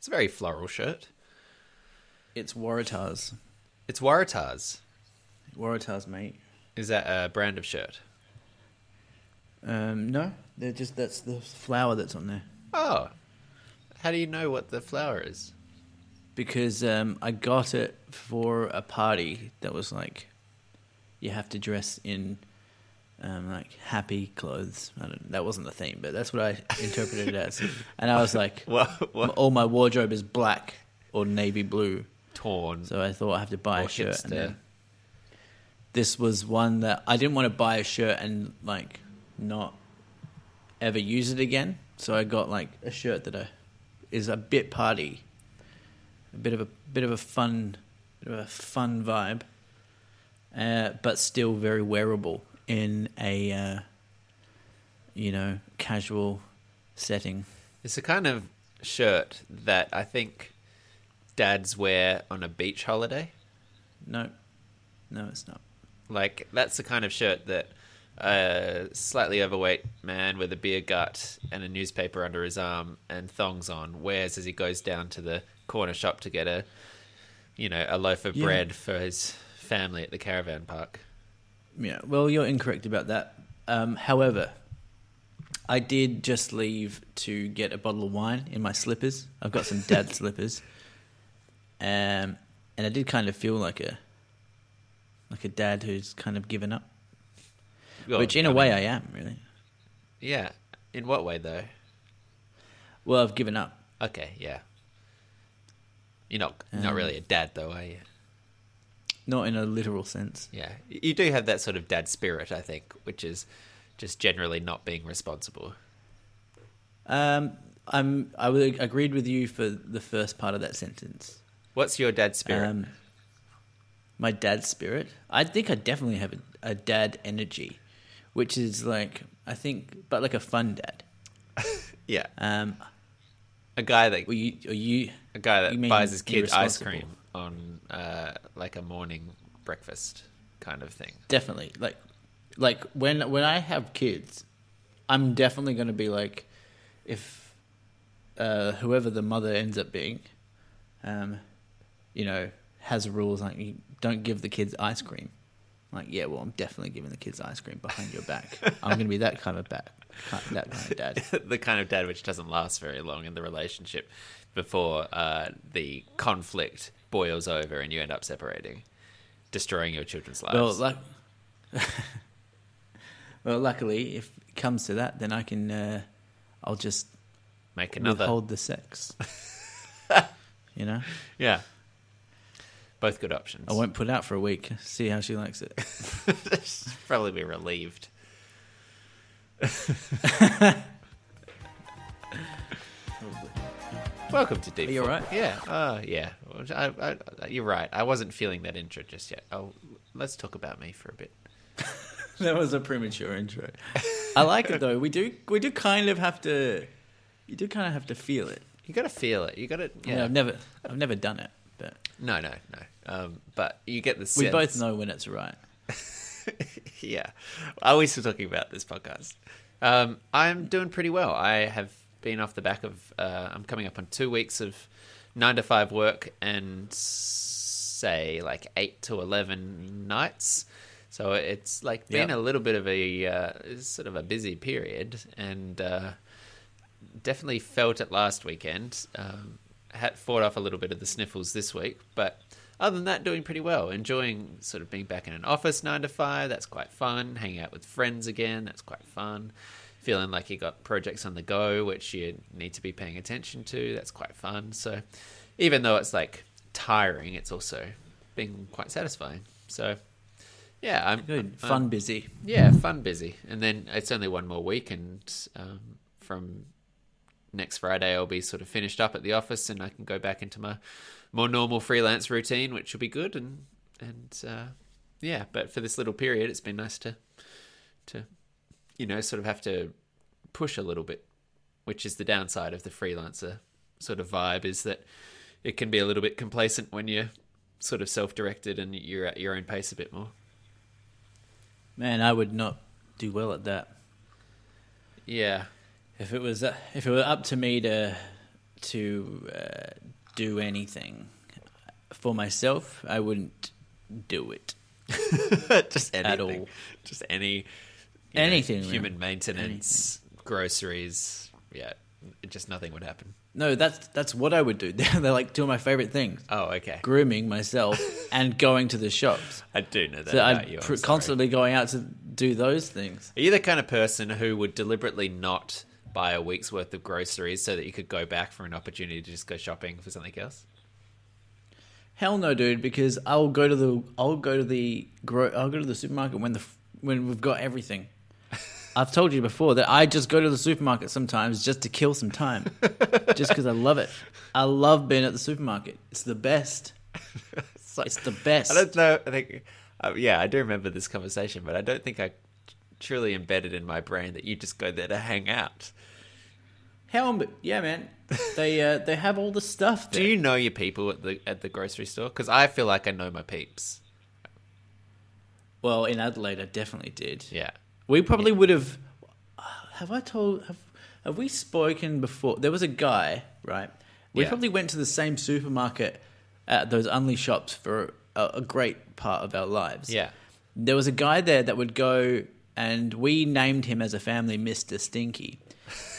It's a very floral shirt. It's Waratahs. It's Waratahs. Waratahs, mate. Is that a brand of shirt? Um, no, they're just that's the flower that's on there. Oh, how do you know what the flower is? Because um, I got it for a party that was like, you have to dress in um, like happy clothes. I don't, that wasn't the theme, but that's what I interpreted it as. And I was like, What? what? all my wardrobe is black or navy blue, Torn. so I thought I have to buy Or a shirt. And then this was one that I didn't want to buy a shirt and like not ever use it again. So I got like a shirt that I, is a bit party, a bit of a bit of a fun, bit of a fun vibe, uh, but still very wearable in a uh, you know casual setting. It's a kind of shirt that I think dads wear on a beach holiday. No, no, it's not. Like that's the kind of shirt that a slightly overweight man with a beer gut and a newspaper under his arm and thongs on wears as he goes down to the corner shop to get a, you know, a loaf of Yeah. bread for his family at the caravan park. Yeah, well, you're incorrect about that. Um, however, I did just leave to get a bottle of wine in my slippers. I've got some dad slippers, um, and I did kind of feel like a like a dad who's kind of given up. Well, Which, in a I way, mean, I am really. yeah. In what way though? Well, I've given up. Okay, yeah. You're not not Um, really a dad though, are you? Not in a literal sense. Yeah, you do have that sort of dad spirit, I think, which is just generally not being responsible. Um, I'm. I would agreed with you for the first part of that sentence. What's your dad spirit? Um, my dad spirit. I think I definitely have a, a dad energy, which is like I think, but like a fun dad. yeah, Um, a guy that or you, or you, a guy that buys his kid ice cream on uh, like a morning breakfast kind of thing. definitely like, like when when I have kids, I'm definitely going to be like, if uh, whoever the mother ends up being, um, you know, has rules like you don't give the kids ice cream. Like, yeah, well, I'm definitely giving the kids ice cream behind your back. I'm going to be that kind of that kind of dad. the kind of dad which doesn't last very long in the relationship before uh, the conflict boils over and you end up separating, destroying your children's lives. Well, like, well, luckily, if it comes to that, then I can, uh, I'll just Make another. hold the sex. you know, Yeah. Both good options. I won't put out for a week. See how she likes it. probably be relieved. Welcome to Deep. Are you alright? Yeah. Uh, yeah. I, I, you're right. I wasn't feeling that intro just yet. Oh, let's talk about me for a bit. that was a premature intro. I like it though. We do, we do kind of have to. You do kind of have to feel it. You got to feel it. You got to. Yeah, Yeah. I've never, I've never done it, but No, no, no. Um, but you get the sense. we both know when it's right. yeah. Are we still talking about this podcast? Um, I'm doing pretty well. I have been off the back of, uh, I'm coming up on two weeks of nine to five work and say like eight to 11 nights. So it's like been Yep. a little bit of a uh, sort of a busy period and uh, definitely felt it last weekend. Um, had fought off a little bit of the sniffles this week, but other than that, doing pretty well. Enjoying sort of being back in an office nine to five. That's quite fun. Hanging out with friends again. That's quite fun. Feeling like you got projects on the go which you need to be paying attention to. That's quite fun. So even though it's like tiring, it's also been quite satisfying. So yeah, I'm Good, I'm- fun, busy. yeah, fun, busy, and then it's only one more week, and um, from next Friday I'll be sort of finished up at the office, and I can go back into my more normal freelance routine, which will be good. And and uh, yeah, but for this little period, it's been nice to to you know sort of have to push a little bit, which is the downside of the freelancer sort of vibe, is that it can be a little bit complacent when you're sort of self-directed and you're at your own pace a bit more. Man, I would not do well at that. Yeah, If it was, uh, if it were up to me to to uh, do anything for myself, I wouldn't do it. just anything. all. Just any you know, Anything, human maintenance, groceries. Yeah, just nothing would happen. No, that's that's what I would do. They're like two of my favorite things: Oh, okay. grooming myself and going to the shops. I do know that So about I'm you. Pr- constantly going out to do those things. Are you the kind of person who would deliberately not buy a week's worth of groceries so that you could go back for an opportunity to just go shopping for something else? Hell no, dude. Because I'll go to the I'll go to the gro- I'll go to the supermarket when the when we've got everything. I've told you before that I just go to the supermarket sometimes just to kill some time, just because I love it. I love being at the supermarket. It's the best. It's the best. I don't know. I think, uh, yeah, I do remember this conversation, but I don't think I truly embedded in my brain that you just go there to hang out. Hell, yeah, man. They uh, they have all the stuff. Do you know your people at the at the grocery store? Because I feel like I know my peeps. Well, in Adelaide, I definitely did. Yeah. We probably would have. Have I told? Have, have we spoken before? There was a guy, right? We Yeah. probably went to the same supermarket at those only shops for a, a great part of our lives. Yeah. There was a guy there that would go, and we named him as a family Mister Stinky,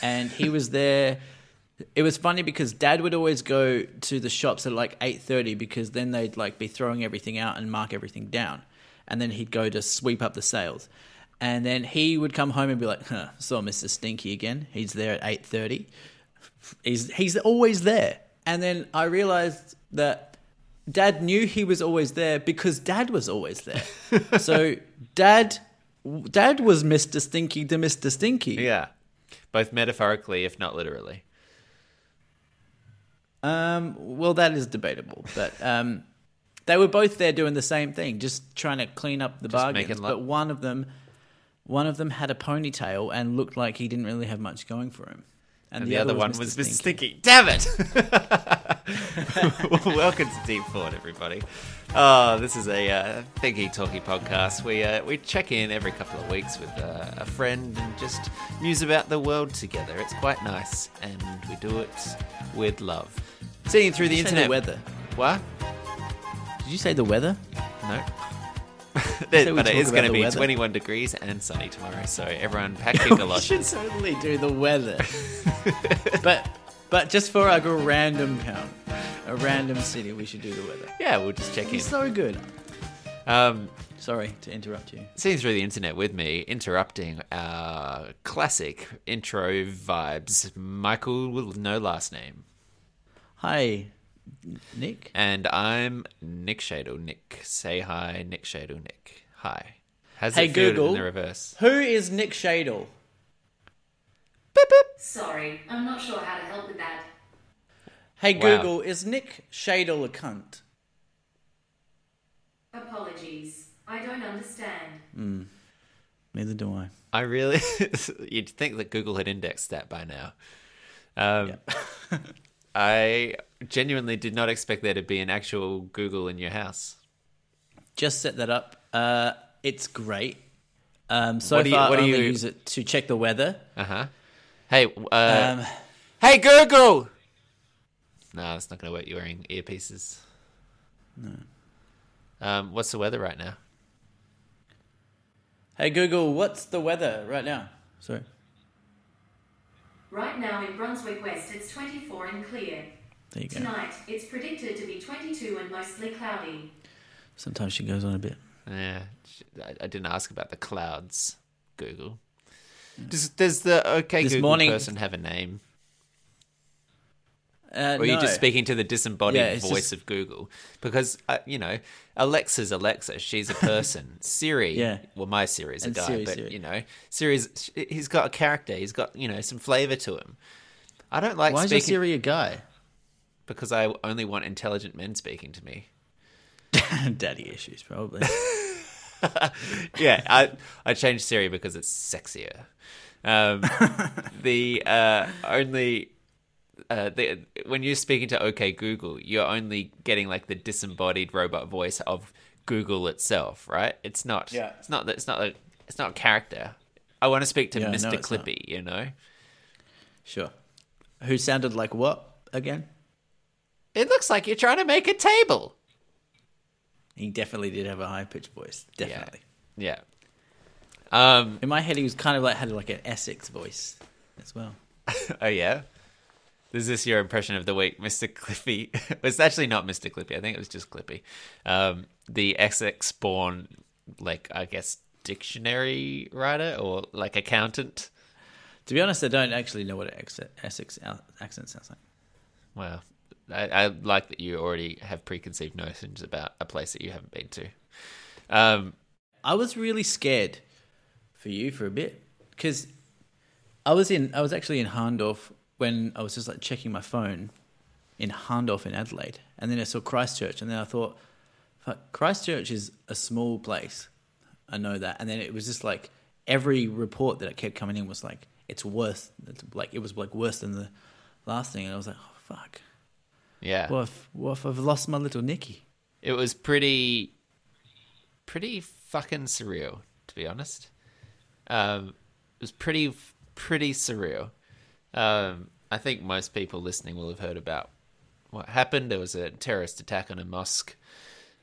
and he was there. It was funny because Dad would always go to the shops at like eight thirty because then they'd like be throwing everything out and mark everything down, and then he'd go to sweep up the sales, and then he would come home and be like, "Huh, saw Mister Stinky again. He's there at eight thirty. He's he's always there." And then I realized that Dad knew he was always there because Dad was always there. so Dad, Dad was Mister Stinky to Mister Stinky. Yeah. Both metaphorically, if not literally. Um, well, that is debatable, but um, they were both there doing the same thing, just trying to clean up the Just bargains. But one of them, one of them had a ponytail and looked like he didn't really have much going for him, And, the, other, one Mr. was Mr. Stinky. Damn it! Welcome to Deep Thought, everybody. Oh, this is a uh, Thinky Talky podcast. We uh, we check in every couple of weeks with uh, a friend and just muse about the world together. It's quite nice, and we do it with love. Seeing through the Did you say internet. the weather. What? Did you say the weather? No. We but it is going to be weather. 21 degrees and sunny tomorrow, so everyone pack your We should galoshes. totally do the weather, but but just for like a random count, a random city, we should do the weather. yeah, we'll just check in. So good. Um, Sorry to interrupt you. seeing through the internet with me, interrupting our classic intro vibes. Michael with no last name, Hi, Nick. and I'm Nick Shadle. Nick, say hi, Nick Shadle. Nick, hi. How's Hey, it feel Google. in the reverse? Who is Nick Shadle? Sorry, I'm not sure how to help with that. Hey Wow. Google, is Nick Shadle a cunt? Apologies. I don't understand. Neither do I. I really, you'd think that Google had indexed that by now. Um, I genuinely did not expect there to be an actual Google in your house. Just set that up. Uh, it's great. Um, so What do you- far, what I do only you- use it to check the weather. Uh huh. Hey, uh, Um, hey Google. No, it's not going to work. You're wearing earpieces. No. Um, what's the weather right now? hey Google, what's the weather right now? Sorry. Right now in Brunswick West, it's 24 and clear. There you go. Tonight, it's predicted to be 22 and mostly cloudy. Sometimes she goes on a bit. Yeah, I, I didn't ask about the clouds. Google. Does does the OK This Google morning- person have a name? Uh, Or are you no. just speaking to the disembodied Yeah, voice just- of Google? Because uh, you know, Alexa's Alexa. She's a person. Siri. Yeah. Well, my Siri's a And guy, Siri, but Siri. you know, Siri's he's got a character. He's got you know some flavor to him. I don't like Why is your Siri a guy? because I only want intelligent men speaking to me. Daddy issues, probably. yeah, I I changed Siri because it's sexier. Um, the uh, only uh, the, when you're speaking to OK Google, you're only getting like the disembodied robot voice of Google itself, right? It's not. Yeah. It's not. It's not. A, it's not a character. I want to speak to Yeah, no, Mr. not. Clippy. You know. sure. Who sounded like what? again? It looks like you're trying to make a table. He definitely did have a high pitched voice. Definitely. Yeah. Um. In my head, he was kind of like had like an Essex voice as well. Oh yeah. Is this your impression of the week, Mr. Clippy? it's actually not Mr. Clippy. I think it was just Clippy. Um, the Essex born, like I guess, dictionary writer or like accountant. To be honest, I don't actually know what an Essex accent sounds like. Well, I, I like that you already have preconceived notions about a place that you haven't been to. Um, I was really scared for you for a bit because I was in. I was actually in Hahndorf when I was just like checking my phone in Hahndorf in Adelaide, and then I saw Christchurch, and then I thought, "Fuck, Christchurch is a small place. I know that." And then it was just like every report that kept coming in was like, "It's worse." It's like it was like worse than the last thing, and I was like, "Oh fuck." yeah, What if, what if I've lost my little Nicky? it was pretty, pretty fucking surreal, to be honest. Um, it was pretty, pretty surreal. Um, I think most people listening will have heard about what happened. There was a terrorist attack on a mosque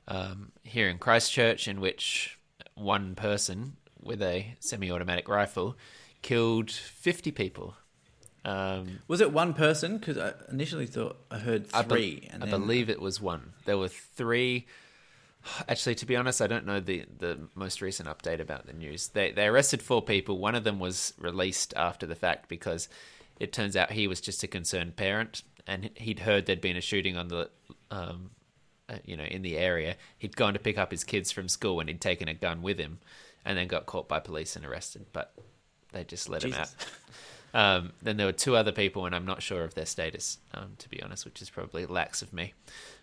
um, here in Christchurch, in which one person with a semi-automatic rifle killed fifty people. Um, Was it one person? Because I initially thought I heard I be- three. I, and then, believe it was one. There were three. Actually, to be honest, I don't know the, the most recent update about the news. They they arrested four people. One of them was released after the fact because it turns out he was just a concerned parent and he'd heard there'd been a shooting on the um, uh, you know in the area. He'd gone to pick up his kids from school and he'd taken a gun with him, and then got caught by police and arrested. But they just let him out. Um, then there were two other people, and I'm not sure of their status, um, to be honest, which is probably lax of me.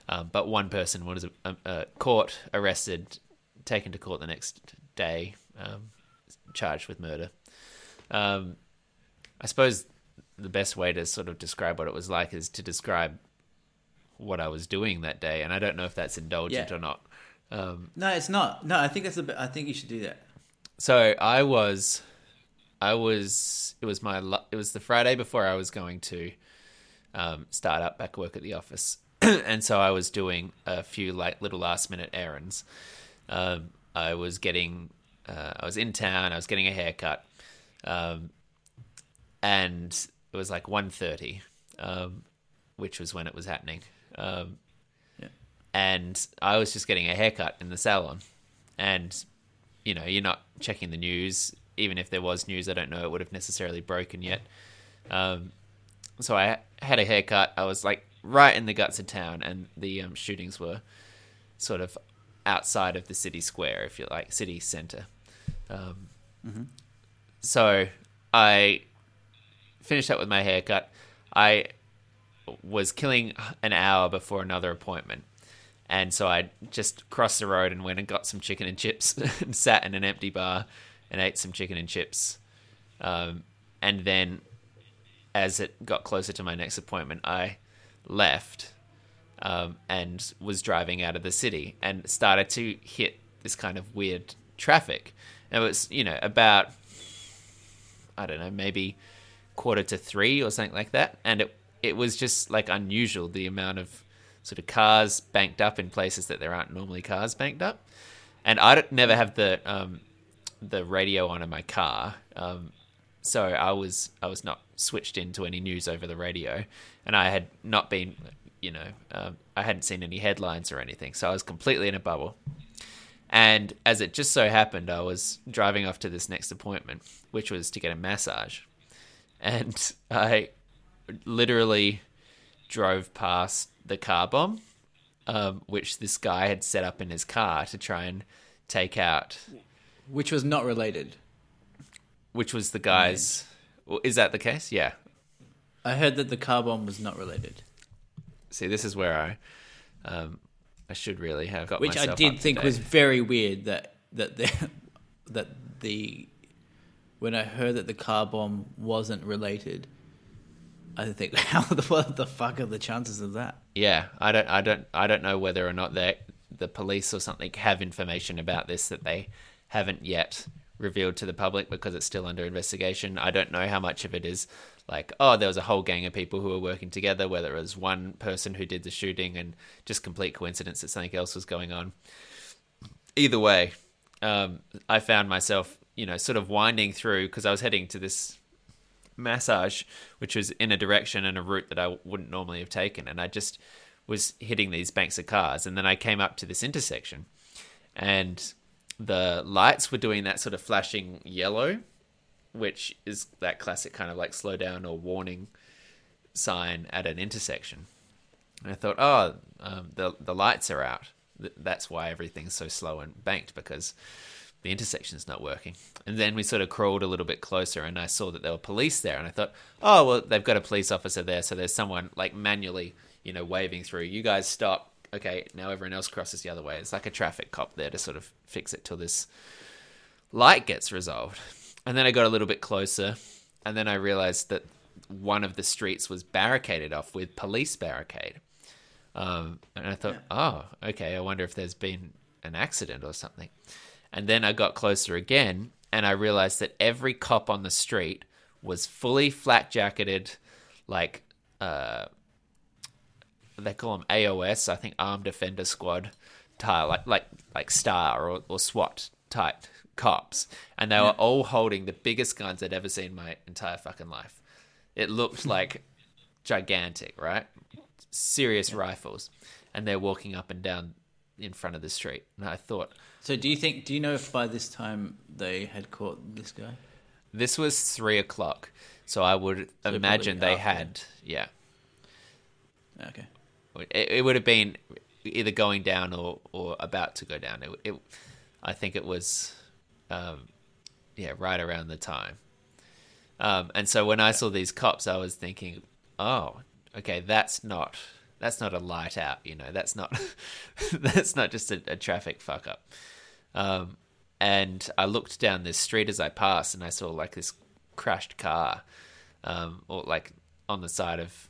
Um, but one person was uh, uh, caught, arrested, taken to court the next day, um, charged with murder. Um, I suppose the best way to sort of describe what it was like is to describe what I was doing that day, and I don't know if that's indulgent Yeah. or not. Um, No, it's not. No, I think that's a bit. I think you should do that. so I was, I was. It was my. It was the Friday before I was going to um, start up back work at the office, and so I was doing a few like little last minute errands. Um, I was getting. Uh, I was in town. I was getting a haircut, um, and it was like 1.30, um, which was when it was happening. Um, Yeah. and I was just getting a haircut in the salon, and you know, you're not checking the news. Even if there was news, I don't know it would have necessarily broken yet. Um, so I had a haircut. I was like right in the guts of town, and the um, shootings were sort of outside of the city square, if you like, city center. Um, So I finished up with my haircut. I was killing an hour before another appointment. And so I just crossed the road and went and got some chicken and chips and sat in an empty bar and ate some chicken and chips. Um, and then, as it got closer to my next appointment, I left um, and was driving out of the city and started to hit this kind of weird traffic. And it was, you know, about, I don't know, maybe quarter to three or something like that. And it, it was just like unusual the amount of sort of cars banked up in places that there aren't normally cars banked up. And I never have the um, the radio on in my car, um, so I was I was not switched into any news over the radio, and I had not been, you know, um, I hadn't seen any headlines or anything, so I was completely in a bubble. And as it just so happened, I was driving off to this next appointment, which was to get a massage, and I literally drove past the car bomb, um, which this guy had set up in his car to try and take out. Which was not related. Which was the guy's? Well, Is that the case? Yeah. I heard that the car bomb was not related, See, this is where I, um, I should really have got which I did think was very weird. That that the that the when I heard that the car bomb wasn't related, I think how the what the fuck are the chances of that? Yeah, I don't, I don't, I don't know whether or not they, the police or something have information about this that they haven't yet revealed to the public because it's still under investigation. I don't know how much of it is like, oh, there was a whole gang of people who were working together, whether it was one person who did the shooting and just complete coincidence that something else was going on. Either way, um, I found myself, you know, sort of winding through because I was heading to this massage, which was in a direction and a route that I wouldn't normally have taken. And I just was hitting these banks of cars. And then I came up to this intersection and the lights were doing that sort of flashing yellow, which is that classic kind of like slow down or warning sign at an intersection. And I thought, oh, um, the the lights are out. That's why everything's so slow and banked because the intersection's not working. And then we sort of crawled a little bit closer, and I saw that there were police there, and I thought, oh well, they've got a police officer there, so there's someone like manually, you know, waving through. You guys stop. Okay, now everyone else crosses the other way. It's like a traffic cop there to sort of fix it till this light gets resolved. And then I got a little bit closer, and then I realized that one of the streets was barricaded off with police barricade. Um, and I thought, oh, okay, I wonder if there's been an accident or something. And then I got closer again, and I realized that every cop on the street was fully flat jacketed, like uh, they call them AOS, I think Armed Offender Squad, type, like like like Star or, or SWAT type cops, and they were all holding the biggest guns I'd ever seen in my entire fucking life. It looked like gigantic, right? Serious rifles, and they're walking up and down in front of the street. And I thought, So do you think? Do you know if by this time they had caught this guy? this was three o'clock, so I would probably imagine they had, yeah. Okay. It, it would have been either going down or, or about to go down. It, it I think it was, um, yeah, right around the time. Um, and so when I saw these cops, I was thinking, oh, okay, that's not that's not a light out. You know, that's not that's not just a, a traffic fuck up. Um, and I looked down this street as I passed, and I saw like this crashed car, um, or like on the side of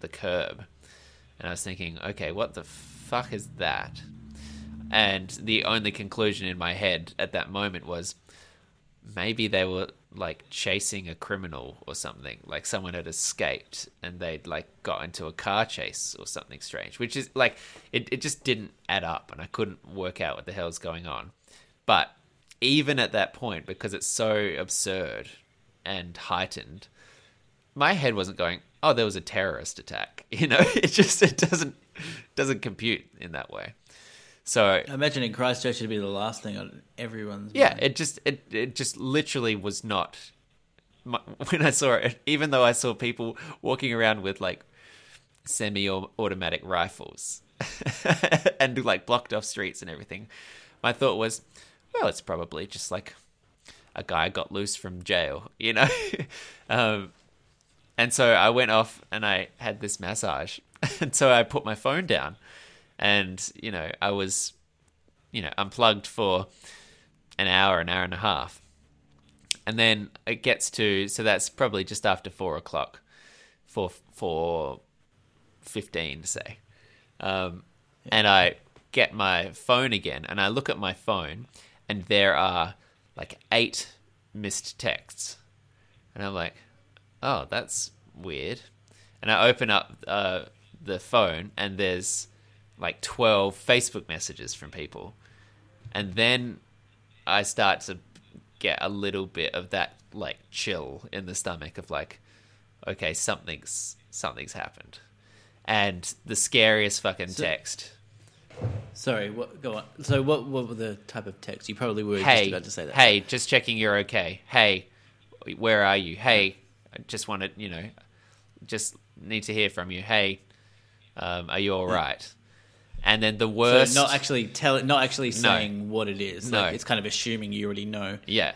the curb, and I was thinking, okay, what the fuck is that? And the only conclusion in my head at that moment was maybe they were like chasing a criminal or something like someone had escaped and they'd like got into a car chase or something strange which is like it, it just didn't add up and i couldn't work out what the hell's going on. But even at that point because it's so absurd and heightened my head wasn't going oh there was a terrorist attack. You know it just it doesn't doesn't compute in that way so I imagine in Christchurch it'd be the last thing on everyone's. yeah mind. it just it, it just literally was not my, when i saw it even though i saw people walking around with like semi-automatic rifles and like blocked off streets and everything my thought was well it's probably just like a guy got loose from jail you know um, and so i went off and i had this massage and so i put my phone down and you know i was you know unplugged for an hour, an hour and a half. And then it gets to so that's probably just after four o'clock, four four fifteen say. Um, and I get my phone again and I look at my phone and there are like eight missed texts. And I'm like, oh, that's weird. And I open up uh, the phone and there's like 12 Facebook messages from people. And then I start to get a little bit of that like chill in the stomach of like, okay, something's something's happened. And the scariest fucking text. Sorry. What? Go on. So what? What were the type of text? You probably were Hey, just about to say that. hey, just checking you're okay. Hey, where are you? Hey, I just wanted, you know, just need to hear from you. Hey, um, are you all right? And then the So worst, not actually tell not actually saying what it is. No. Like it's kind of assuming you already know. yeah.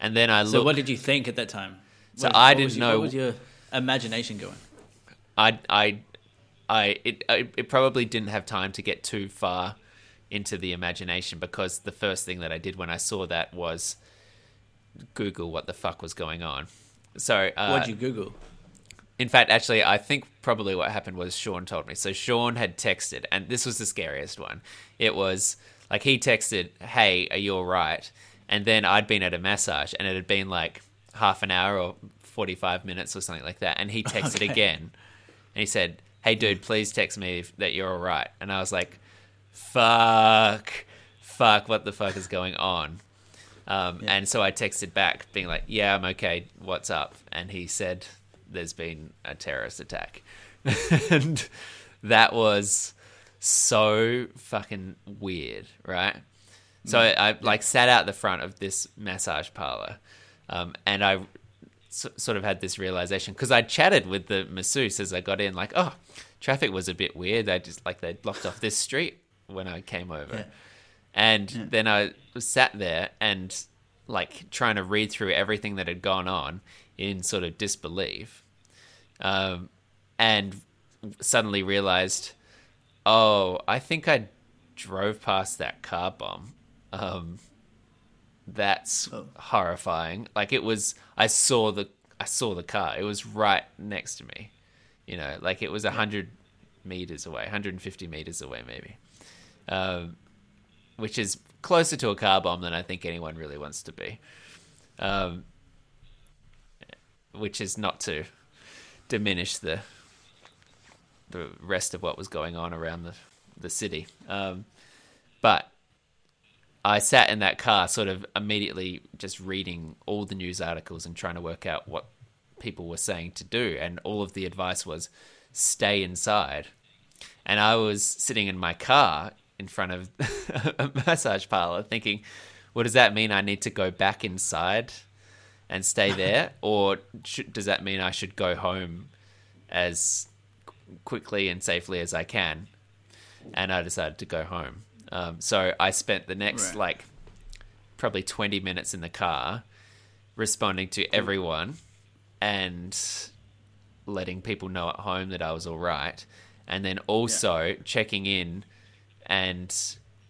And then I looked So what did you think at that time? So What- I what didn't know- What was your imagination going? I I I it I- it probably didn't have time to get too far into the imagination because the first thing that I did when I saw that was Google what the fuck was going on. So uh, What'd you Google? In fact, actually, I think probably what happened was Sean told me. So Sean had texted, and this was the scariest one. It was like he texted, "Hey, are you all right?" and then I'd been at a massage, and it had been like half an hour or forty five minutes or something like that, and he texted Okay. again, and he said, "Hey, dude, please text me if, that you're all right," and I was like, "Fuck, fuck, what the fuck is going on?" Um, Yeah. And so I texted back, being like, "Yeah, I'm okay. What's up?" And he said, "There's been a terrorist attack," and that was so fucking weird, right? So I, I like sat out the front of this massage parlor, um, and I s- sort of had this realization because I chatted with the masseuse as I got in, like, "Oh, traffic was a bit weird. They just like they blocked off this street when I came over." Yeah. And then I sat there and like trying to read through everything that had gone on in sort of disbelief. Um, and suddenly realized, oh, I think I drove past that car bomb. Um, that's Oh. horrifying. Like it was, I saw the, I saw the car. It was right next to me. You know, like it was a hundred meters away, 150 meters away, maybe. Um, which is closer to a car bomb than I think anyone really wants to be. Um, which is not to diminish the the rest of what was going on around the the city. Um, but I sat in that car, sort of immediately just reading all the news articles and trying to work out what people were saying to do, and all of the advice was stay inside. And I was sitting in my car in front of a massage parlor, thinking, "What does that mean? I need to go back inside and stay there, or should, does that mean I should go home as quickly and safely as I can?" And I decided to go home. Um, so I spent the next Right. like probably twenty minutes in the car, responding to everyone and letting people know at home that I was all right, and then also checking in and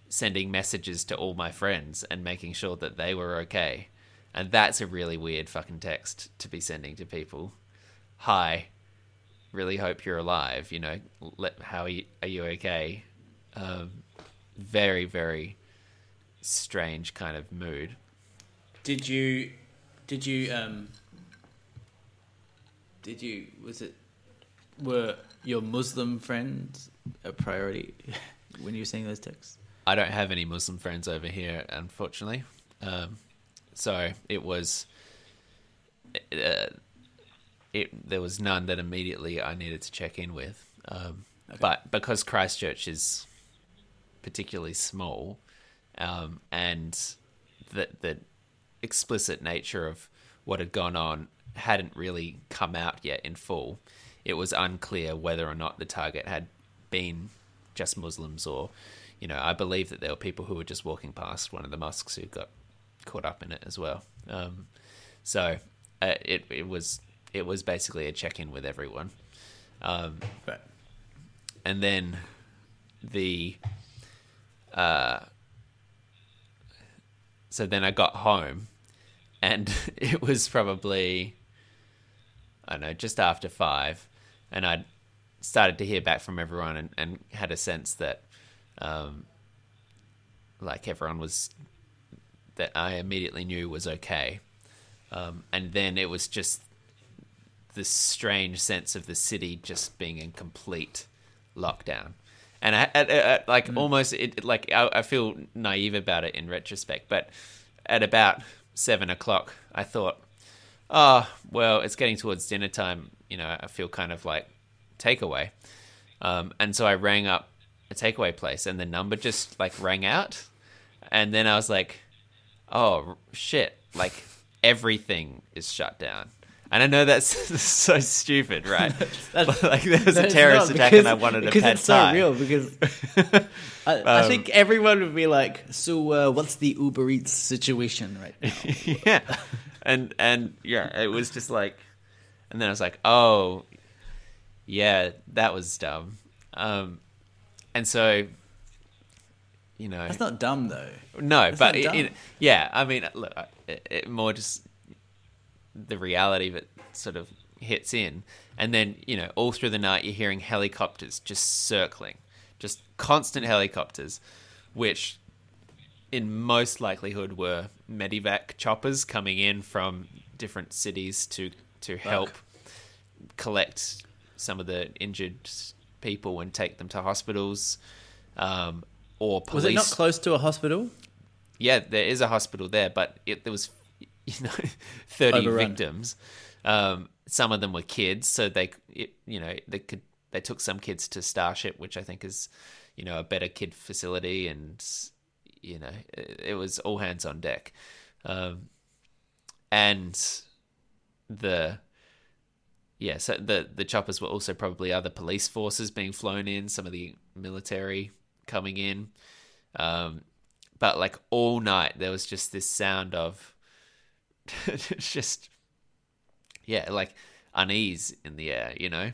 sending messages to all my friends and making sure that they were okay. And that's a really weird fucking text to be sending to people. Hi, really hope you're alive. You know, let how are you, are you okay? Um, very very strange kind of mood. Did you? Did you? Um. Did you? Was it? Were your Muslim friends a priority when you were saying those texts? I don't have any Muslim friends over here, unfortunately. Um, so it was, uh, it there was none that immediately I needed to check in with. Um, But because Christchurch is particularly small, um, and the the explicit nature of what had gone on hadn't really come out yet in full, it was unclear whether or not the target had been just Muslims or, you know, I believe that there were people who were just walking past one of the mosques who got caught up in it as well. Um, so uh, it it was it was basically a check in with everyone, um, Right. and then the uh, so then I got home, and it was probably I don't know just after five, and I started to hear back from everyone and, and had a sense that um, like everyone was that I immediately knew was okay, um, and then it was just this strange sense of the city just being in complete lockdown. And I, at, at, like almost it it- like I, I feel naive about it in retrospect, but at about seven o'clock, I thought, oh well, it's getting towards dinner time. You know, I feel kind of like takeaway, um, and so I rang up a takeaway place, and the number just like rang out, and then I was like, oh shit, like everything is shut down. And I know that's so stupid, right? But, like there was a terrorist not, attack, because- and I wanted a pad it's so real. Because I, Um, I think everyone would be like, "So, uh, what's the Uber Eats situation right now?" yeah, and and yeah, it was just like, and then I was like, oh, yeah, that was dumb. Um, and so, you know, That's not dumb though. No, That's but it, it- yeah, I mean, look, it, it more just the reality that sort of hits in, and then you know, all through the night, you're hearing helicopters just circling, just constant helicopters, which in most likelihood were medivac choppers coming in from different cities to to help collect some of the injured people and take them to hospitals. Um, or police. Was it not close to a hospital? yeah, there is a hospital there, but it, there was you know thirty Overrun. victims. Um, some of them were kids, so they it, you know they could they took some kids to Starship, which I think is you know a better kid facility, and you know it, it was all hands on deck, um, and the yeah, so the the choppers were also probably other police forces being flown in, some of the military coming in. Um, but like all night there was just this sound of just yeah, like unease in the air, you know.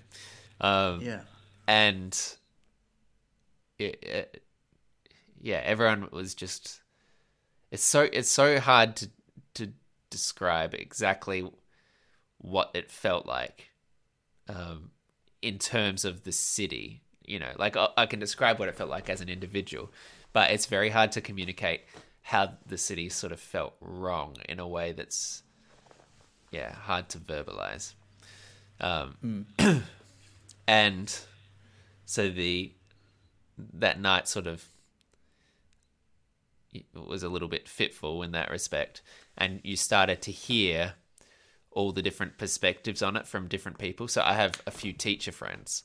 Um, Yeah. and it, it, yeah, everyone was just. It's so it's so hard to to describe exactly what it felt like, um, in terms of the city. You know, like I, I can describe what it felt like as an individual, but it's very hard to communicate how the city sort of felt wrong in a way that's yeah hard to verbalize. Um, and so the that night sort of was a little bit fitful in that respect and you started to hear all the different perspectives on it from different people so i have a few teacher friends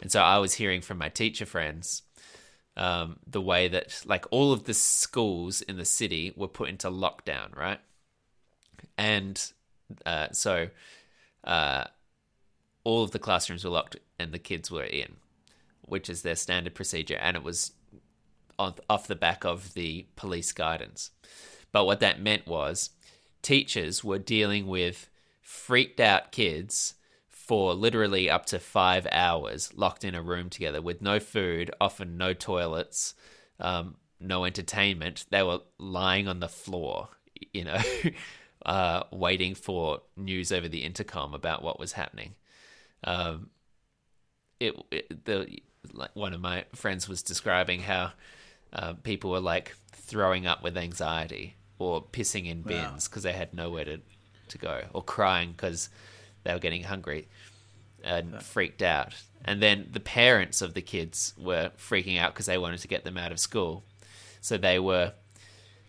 and so i was hearing from my teacher friends um, the way that like all of the schools in the city were put into lockdown right and uh, so uh, all of the classrooms were locked and the kids were in, which is their standard procedure, and it was off the back of the police guidance. But what that meant was teachers were dealing with freaked out kids for literally up to five hours locked in a room together with no food, often no toilets, um, no entertainment. They were lying on the floor, you know, uh, waiting for news over the intercom about what was happening. Um, it, it the like one of my friends was describing how uh, people were like throwing up with anxiety or pissing in bins because they had nowhere to to go or crying because they were getting hungry and freaked out. And then the parents of the kids were freaking out because they wanted to get them out of school, so they were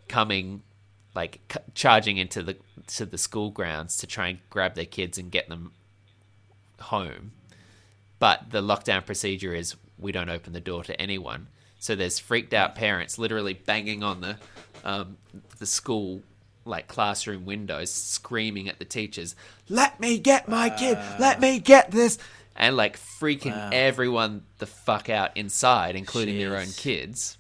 coming like c- charging into the to the school grounds to try and grab their kids and get them home. But the lockdown procedure is we don't open the door to anyone. So there's freaked out parents literally banging on the um, the school like classroom windows, screaming at the teachers, "Let me get my kid! Let me get this!" And like freaking Wow. everyone the fuck out inside, including their own kids.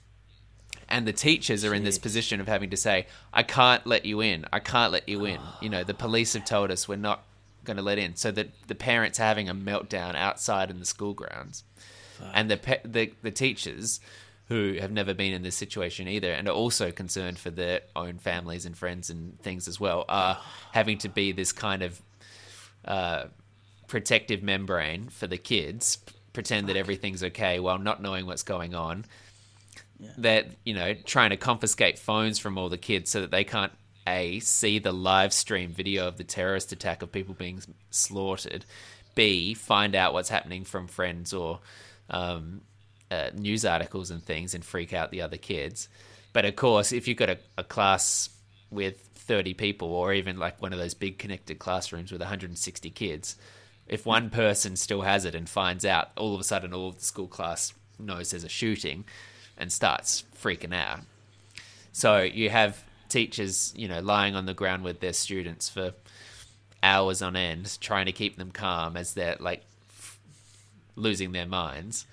And the teachers are in this position of having to say, "I can't let you in. I can't let you in." You know, the police have told us we're not going to let in. So that the parents are having a meltdown outside in the school grounds, and the, pe- the the teachers who have never been in this situation either and are also concerned for their own families and friends and things as well are having to be this kind of uh, protective membrane for the kids pretend that everything's okay while not knowing what's going on. That you know trying to confiscate phones from all the kids so that they can't a see the live stream video of the terrorist attack of people being slaughtered b find out what's happening from friends or um, uh, news articles and things and freak out the other kids. But of course if you've got a, a class with 30 people or even like one of those big connected classrooms with 160 kids if one person still has it and finds out all of a sudden all of the school class knows there's a shooting and starts freaking out. So you have teachers you know lying on the ground with their students for hours on end trying to keep them calm as they're like f- losing their minds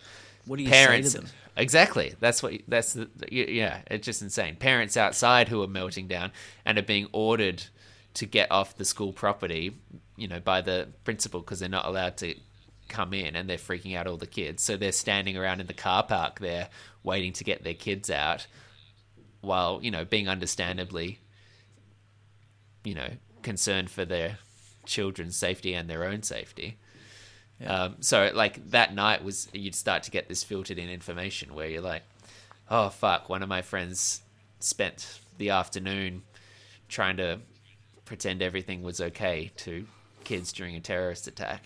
What do you parents say to them? exactly. That's what that's the yeah it's just insane. Parents outside who are melting down and are being ordered to get off the school property you know by the principal because they're not allowed to come in and they're freaking out all the kids. So they're standing around in the car park there waiting to get their kids out while you know being understandably you know concerned for their children's safety and their own safety um, so like that night was you'd start to get this filtered in information where you're like, oh fuck, one of my friends spent the afternoon trying to pretend everything was okay to kids during a terrorist attack.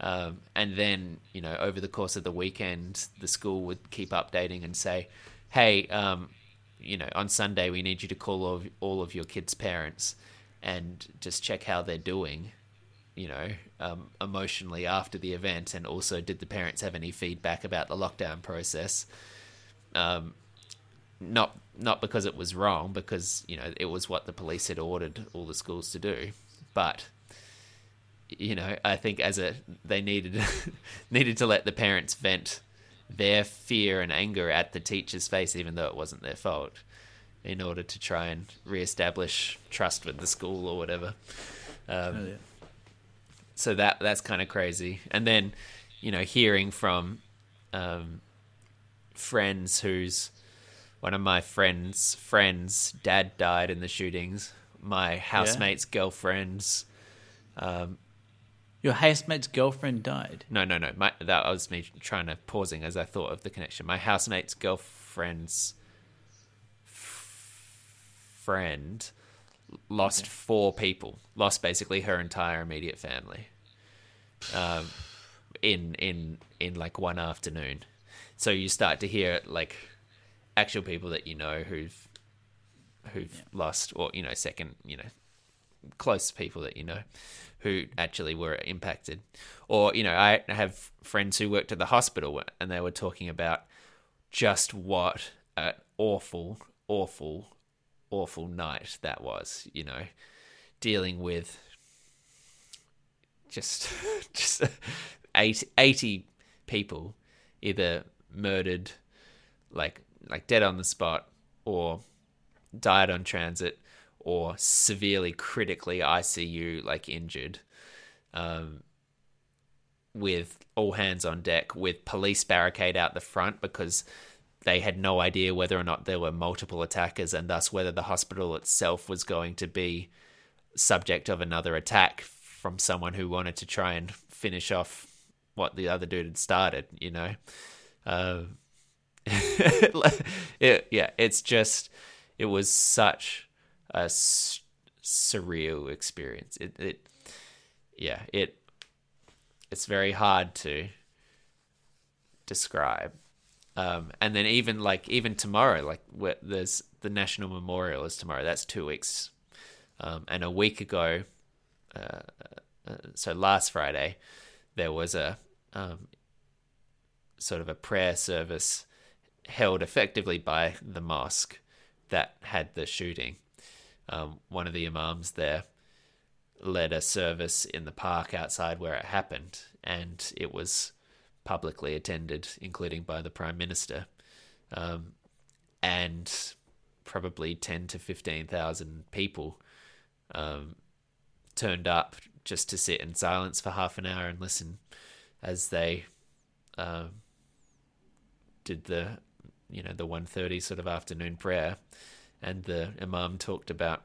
Um, and then, you know, over the course of the weekend, the school would keep updating and say, hey, um, you know, on Sunday, we need you to call all of, all of your kids' parents and just check how they're doing, you know, um, emotionally after the event. And also, did the parents have any feedback about the lockdown process? Um, not not because it was wrong, because you know it was what the police had ordered all the schools to do, but you know I think as a they needed needed to let the parents vent their fear and anger at the teacher's face, even though it wasn't their fault, in order to try and reestablish trust with the school or whatever. Um, Oh, yeah. So that that's kind of crazy. And then, you know, hearing from um, friends whose one of my friends' friends' dad died in the shootings. My housemate's girlfriend's um, Your housemate's girlfriend died. no, no, no. My, that was me trying to pausing as I thought of the connection. My housemate's girlfriend's f- friend lost four people. Lost basically her entire immediate family. Um, in in in like one afternoon. So you start to hear like actual people that you know who've who've lost, or you know, second, you know, close people that you know who actually were impacted. Or, you know, I have friends who worked at the hospital and they were talking about just what an awful, awful, awful night that was, you know, dealing with just just 80, 80 people either murdered like like dead on the spot or died on transit or severely critically ICU like injured um, with all hands on deck with police barricade out the front because they had no idea whether or not there were multiple attackers and thus whether the hospital itself was going to be subject of another attack from someone who wanted to try and finish off what the other dude had started you know? Uh, it, yeah it's just it was such a s- surreal experience. It, it yeah it it's very hard to describe um, and then even like even tomorrow like there's the national memorial is tomorrow. That's two weeks um, and a week ago uh, uh, so last friday there was a um, sort of a prayer service held effectively by the mosque that had the shooting. Um, one of the imams there led a service in the park outside where it happened, and it was publicly attended, including by the prime minister, um, and probably ten to fifteen thousand people um, turned up just to sit in silence for half an hour and listen as they um, did the you know the 1.30 sort of afternoon prayer. And the imam talked about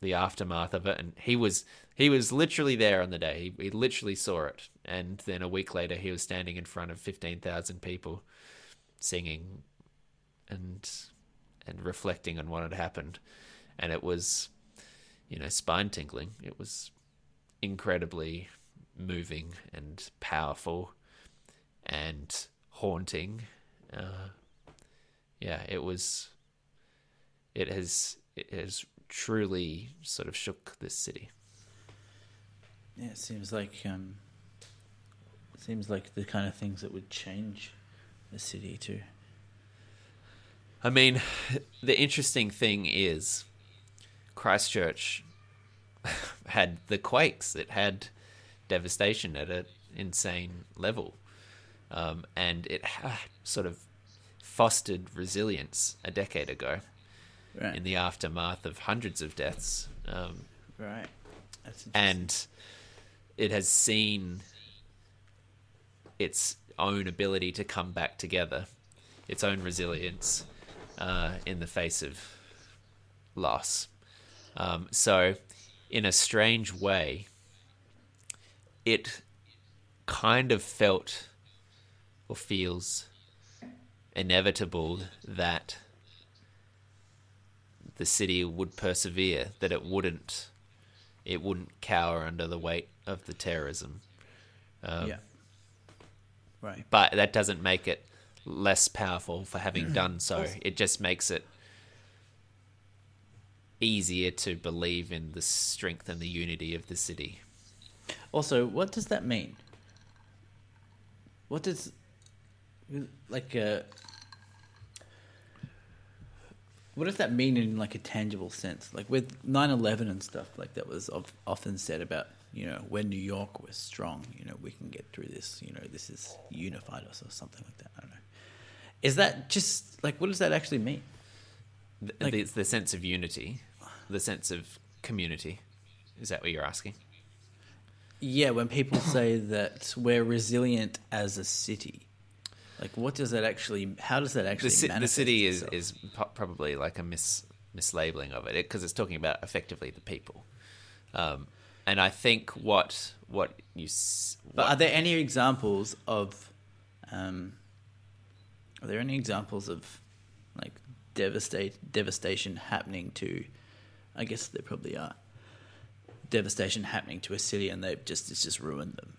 the aftermath of it. And he was he was literally there on the day. He, he literally saw it and then a week later he was standing in front of 15,000 people singing and and reflecting on what had happened. And it was you know spine tingling it was incredibly moving and powerful and haunting. Uh, yeah it was it has it has truly sort of shook this city. Yeah, it seems like um, seems like the kind of things that would change the city too. I mean, the interesting thing is Christchurch had the quakes. It had devastation at an insane level, um, and it ha- sort of fostered resilience a decade ago Right. in the aftermath of hundreds of deaths. Um, right. And it has seen its own ability to come back together, its own resilience uh, in the face of loss. Um, so, in a strange way, it kind of felt or feels inevitable that the city would persevere, that it wouldn't it wouldn't cower under the weight of the terrorism. Um, yeah. Right. But that doesn't make it less powerful for having done so. It just makes it easier to believe in the strength and the unity of the city. Also, what does that mean? What does like uh what does that mean in like a tangible sense? Like with 9/11 and stuff like that was of, often said about, you know, when New York was strong, you know, we can get through this, you know, this is unified us or something like that. I don't know. Is that just like what does that actually mean? Like- the, the sense of unity, the sense of community. Is that what you're asking? Yeah, when people say that we're resilient as a city, like what does that actually? How does that actually? the, ci- the city is, itself? is probably like a mis mislabeling of it because it's talking about effectively the people. Um, and I think what what you s- But are there any examples of? Um, are there any examples of like devastate devastation happening to? I guess there probably are. Devastation happening to a city, and they've just it's just ruined them.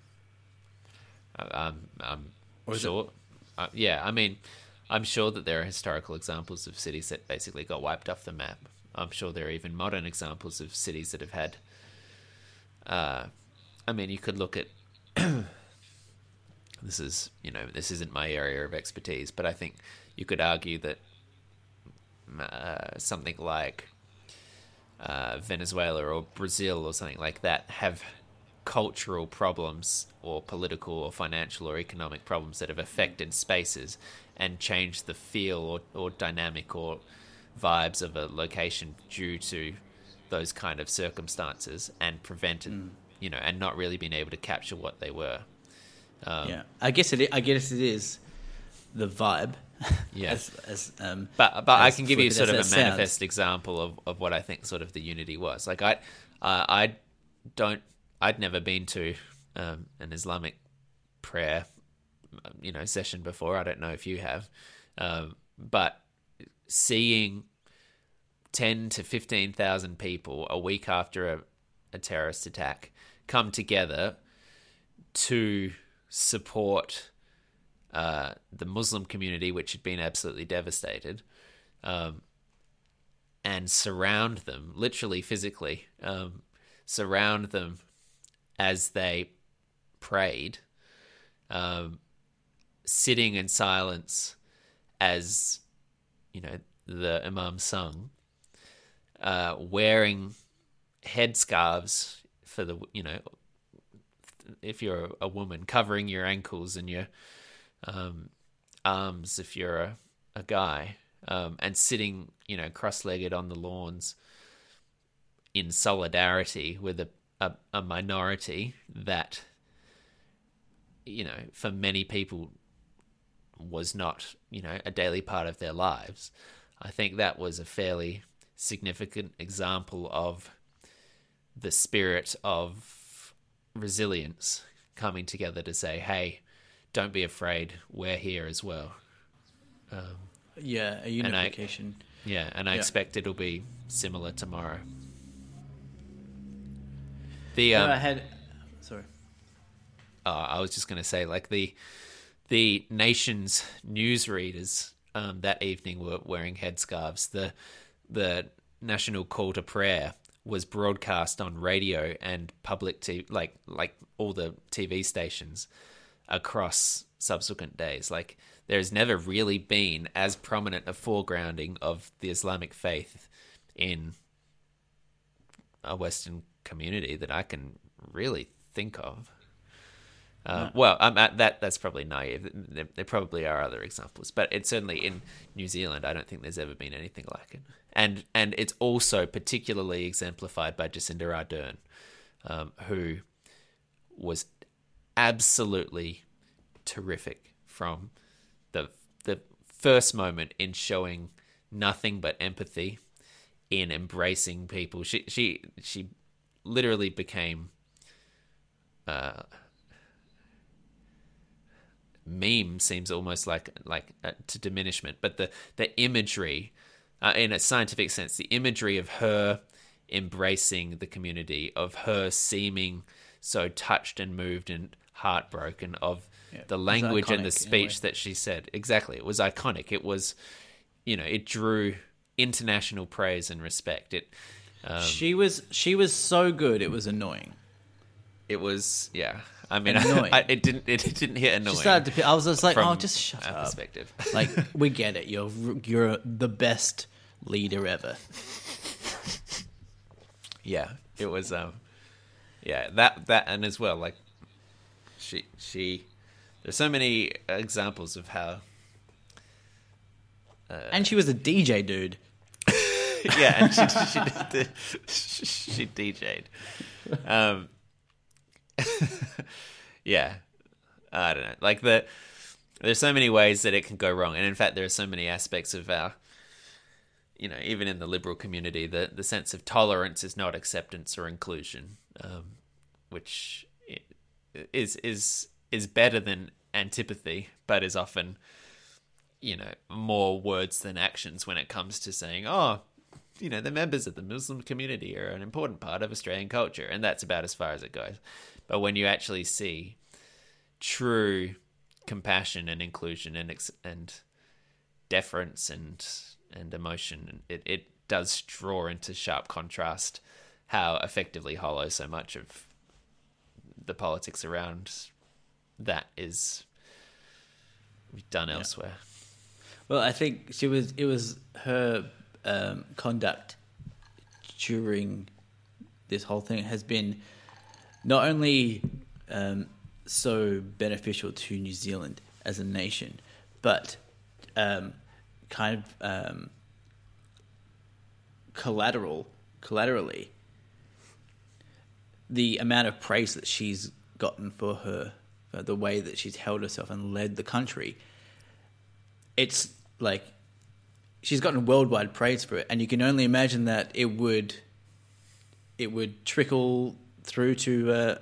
um, I'm Or is it- sure. Uh, yeah, I mean, I'm sure that there are historical examples of cities that basically got wiped off the map. I'm sure there are even modern examples of cities that have had. Uh, I mean, you could look at. this is, you know, this isn't my area of expertise, but I think you could argue that uh, something like uh, Venezuela or Brazil or something like that have cultural problems or political or financial or economic problems that have affected spaces and changed the feel or, or dynamic or vibes of a location due to those kind of circumstances and prevented you know and not really being able to capture what they were um, yeah, I guess it. I guess it is the vibe. Yeah. as, as um, But but I can give you sort of a sounds. manifest example of, of what I think sort of the unity was. Like I uh, I don't I'd never been to um, an Islamic prayer you know session before. I don't know if you have, um, but seeing ten to fifteen thousand people a week after a, a terrorist attack come together to support uh, the Muslim community, which had been absolutely devastated, um, and surround them, literally physically, um, surround them as they prayed, um, sitting in silence as you know the Imam sung, uh, wearing headscarves for the you know if you're a woman covering your ankles and your um, arms if you're a, a guy um, and sitting you know cross-legged on the lawns in solidarity with a, a, a minority that you know for many people was not you know a daily part of their lives. I think that was a fairly significant example of the spirit of resilience coming together to say hey don't be afraid we're here as well um, yeah, a I- unification. yeah and i Yeah. expect it'll be similar tomorrow the No, um, I had. Sorry. uh, I was just going to say, like the the nation's newsreaders um, that evening were wearing headscarves. The the national call to prayer was broadcast on radio and public t- like like all the TV stations across subsequent days. Like there has never really been as prominent a foregrounding of the Islamic faith in a Western community that I can really think of. Uh, Well, um, that that's probably naive. There, there probably are other examples, but it's certainly in New Zealand. I don't think there's ever been anything like it, and and it's also particularly exemplified by Jacinda Ardern, um, who was absolutely terrific from the the first moment in showing nothing but empathy, in embracing people. She she she literally became uh, meme seems almost like like uh, to diminishment, but the the imagery uh, in a scientific sense, the imagery of her embracing the community, of her seeming so touched and moved and heartbroken, of Yeah, the language and the iconic in a way. speech that she said. Exactly. It was iconic. It was, you know, it drew international praise and respect. It, um, she was she was so good. It was annoying. It was, yeah. I mean. I, it didn't, it didn't hit annoying. She started to. I was just like, oh, just shut up. perspective. Like we get it. You're you're the best leader ever. yeah it was um yeah that that and as well like she she there's so many examples of how And she was a DJ, dude. yeah and she, she the, she dj'd um yeah. I don't know. Like the there's so many ways that it can go wrong and in fact there are so many aspects of our you know even in the liberal community the the sense of tolerance is not acceptance or inclusion um which is is is better than antipathy but is often you know more words than actions when it comes to saying oh you know the members of the muslim community are an important part of australian culture and that's about as far as it goes but when you actually see true compassion and inclusion and ex- and deference and and emotion it it does draw into sharp contrast how effectively hollow so much of the politics around that is done elsewhere Well, I think she was. It was her um, conduct during this whole thing has been not only um, so beneficial to New Zealand as a nation, but um, kind of um, collateral, collaterally, the amount of praise that she's gotten for her, for the way that she's held herself and led the country it's like she's gotten worldwide praise for it, and you can only imagine that it would it would trickle through to uh,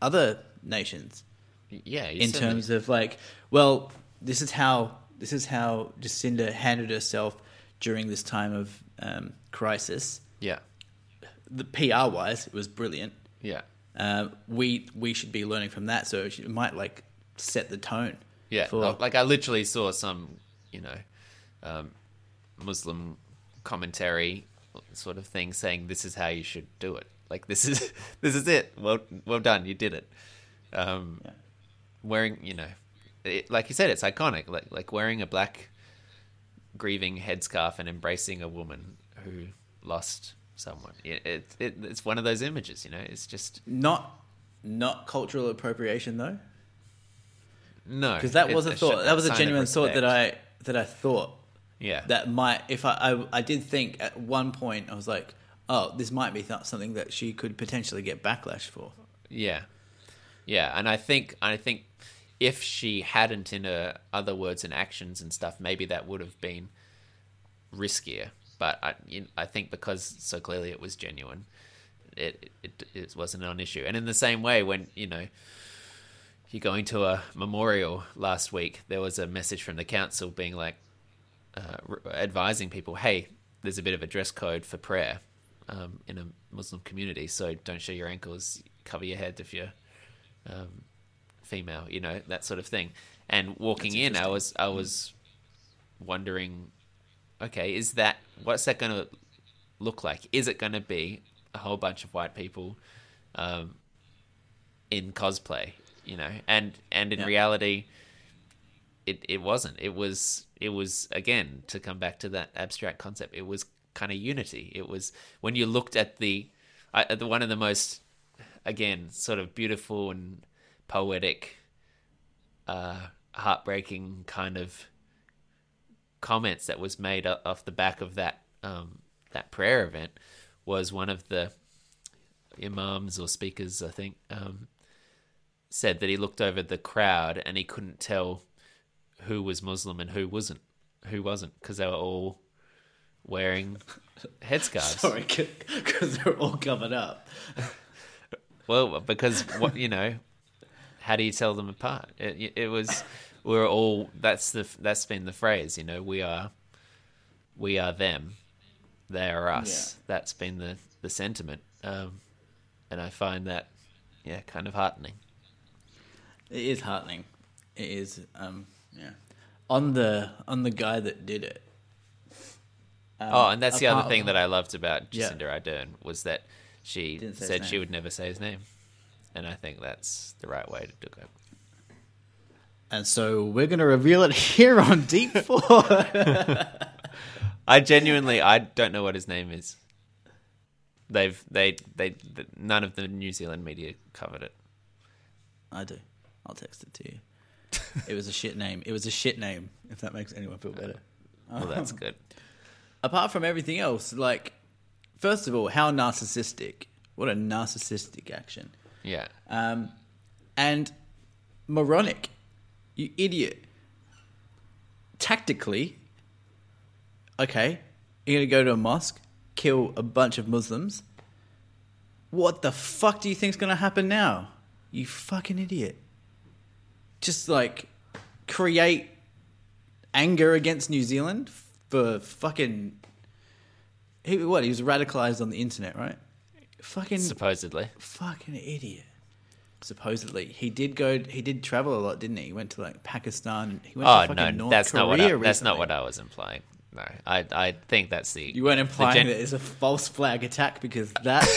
other nations yeah in certainly- terms of like, well, this is how this is how Jacinda handled herself during this time of um, crisis. yeah The PR wise, it was brilliant. yeah Um, we we should be learning from that, so it might like set the tone. Yeah, for- uh, like I literally saw some, you know, um, Muslim commentary sort of thing saying this is how you should do it. Like this is this is it. Well, well done, you did it. Um, Yeah. Wearing, you know, it, like you said, it's iconic. Like like wearing a black grieving headscarf and embracing a woman who lost someone. It, it, it it's one of those images, you know. It's just not not cultural appropriation though. no, because that was a thought. That was a genuine thought that. I that I thought yeah that might if I, I I did think at one point I was like, oh, this might be th- something that she could potentially get backlash for. Yeah, yeah, and I think I think if she hadn't in her other words and actions and stuff, maybe that would have been riskier. But I, you- I think because so clearly it was genuine, it, it it wasn't an issue. And in the same way, when you know you're going to a memorial last week, there was a message from the council being like uh, advising people, hey, there's a bit of a dress code for prayer um, in a Muslim community, so don't show your ankles, cover your head if you're um, female, you know that sort of thing. And walking in, I was I was wondering, okay, is that what's that going to look like? Is it going to be a whole bunch of white people um, in cosplay, you know? And and in Yeah. reality, it it wasn't. It was it was again to come back to that abstract concept. It was kind of unity. It was when you looked at the at the one of the most again sort of beautiful and poetic, uh, heartbreaking kind of comments that was made off the back of that um, that prayer event was one of the imams or speakers, I think, um, said that he looked over the crowd and he couldn't tell who was Muslim and who wasn't, who wasn't, because they were all wearing headscarves. Sorry, because they're all covered up. Well, because what you know, how do you tell them apart? It, it was we're all that's the that's been the phrase. You know, we are we are them, they are us. That's been the the sentiment, um, and I find that yeah kind of heartening. It is heartening. It is. Um, yeah. On the on the guy that did it. um, oh, and that's the other thing that I loved about Yeah. Jacinda Ardern was that she Didn't say his said she would never say his name, and I think that's the right way to do it. And so we're going to reveal it here on Deep Four. I genuinely I don't know what his name is. They've they they th- none of the New Zealand media covered it. I do. I'll text it to you. It was a shit name. It was a shit name. If that makes anyone feel better. Well, that's good. Apart from everything else, like, first of all, how narcissistic. What a narcissistic action. Yeah. Um, and moronic. You idiot. Tactically, okay, you're going to go to a mosque, kill a bunch of Muslims. What the fuck do you think's going to happen now? You fucking idiot. Just like create anger against New Zealand for fucking. He, what? He was radicalized on the internet, right? Fucking Supposedly. fucking idiot. Supposedly, he did go. He did travel a lot, didn't he? He went to like Pakistan. He went Oh to no, North that's Korea not what I, recently. that's not what I was implying. No, I I think that's the You weren't implying gen- that it's a false flag attack because that.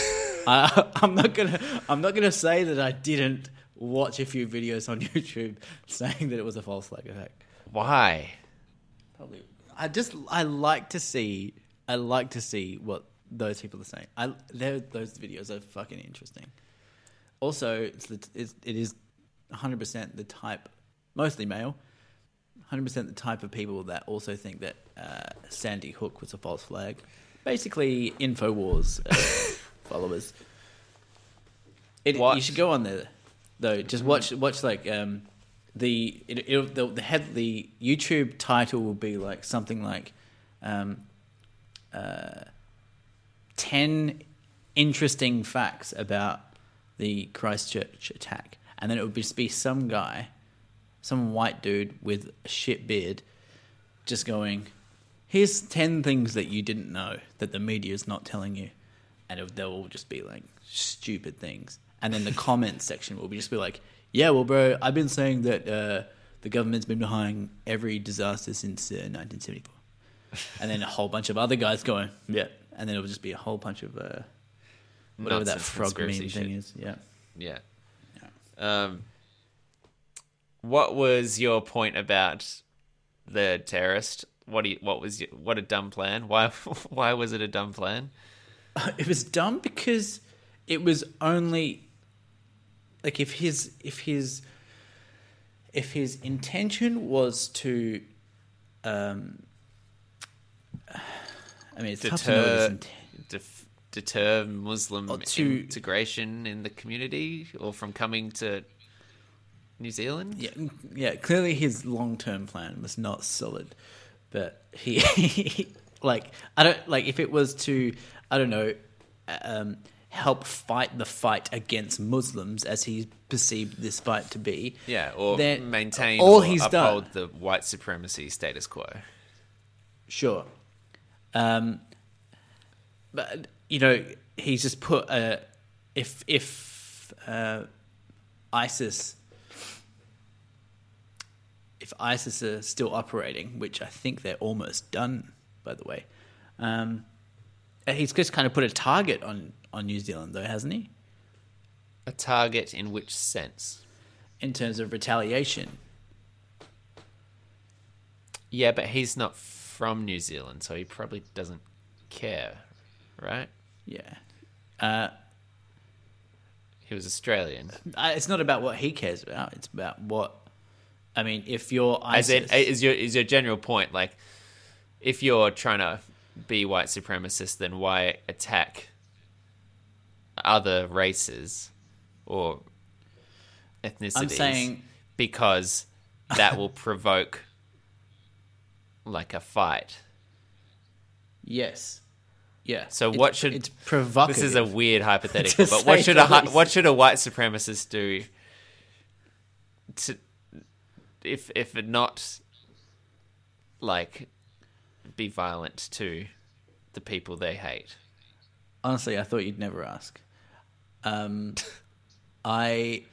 I, I'm not gonna. I'm not gonna say that I didn't watch a few videos on YouTube saying that it was a false flag attack. Why? Probably. I just. I like to see. I like to see what those people are saying. I. Those videos are fucking interesting. Also, it's the, it's, it is 100% the type, mostly male, 100% the type of people that also think that uh, Sandy Hook was a false flag. Basically, Infowars uh, followers. It, you should go on there, though. Just watch, watch like um, the it, it, the the head the YouTube title will be like something like um, uh, ten interesting facts about the Christchurch attack, and then it would just be some guy, some white dude with a shit beard, just going, "Here's ten things that you didn't know that the media is not telling you," and it, they'll all just be like stupid things, and then the comments section will be just be like, "Yeah, well, bro, I've been saying that uh, the government's been behind every disaster since uh, 1974," and then a whole bunch of other guys going, "Yeah," and then it will just be a whole bunch of uh, whatever that frog meme conspiracy thing shit. is. Yeah. Yeah. Um, what was your point about the terrorist? What do you, what was your, what a dumb plan? Why why was it a dumb plan? it was dumb because it was only like if his if his if his intention was to um I mean it's tough to know his Deter def, deter Muslim to- integration in the community or from coming to New Zealand? Yeah, yeah. Clearly, his long-term plan was not solid, but he, like, I don't like if it was to, I don't know, um, help fight the fight against Muslims as he perceived this fight to be. Yeah, or then maintain all or he's uphold done. the white supremacy status quo. Sure. Um, but you know, he's just put a if if uh, ISIS if ISIS are still operating, which I think they're almost done, by the way. Um, he's just kind of put a target on on New Zealand, though, hasn't he? A target in which sense? In terms of retaliation. Yeah, but he's not from New Zealand, so he probably doesn't care, right? Yeah. Uh, He was Australian. It's not about what he cares about. It's about what. I mean, if you're As ISIS, in, is your is your general point like, if you're trying to be white supremacist, then why attack other races or ethnicities? I'm saying because that will provoke like a fight. yes, yeah. So what should it's provocative? This is a weird hypothetical, but what should a least. what should a white supremacist do to if if not like be violent to the people they hate? Honestly, I thought you'd never ask. Um, I,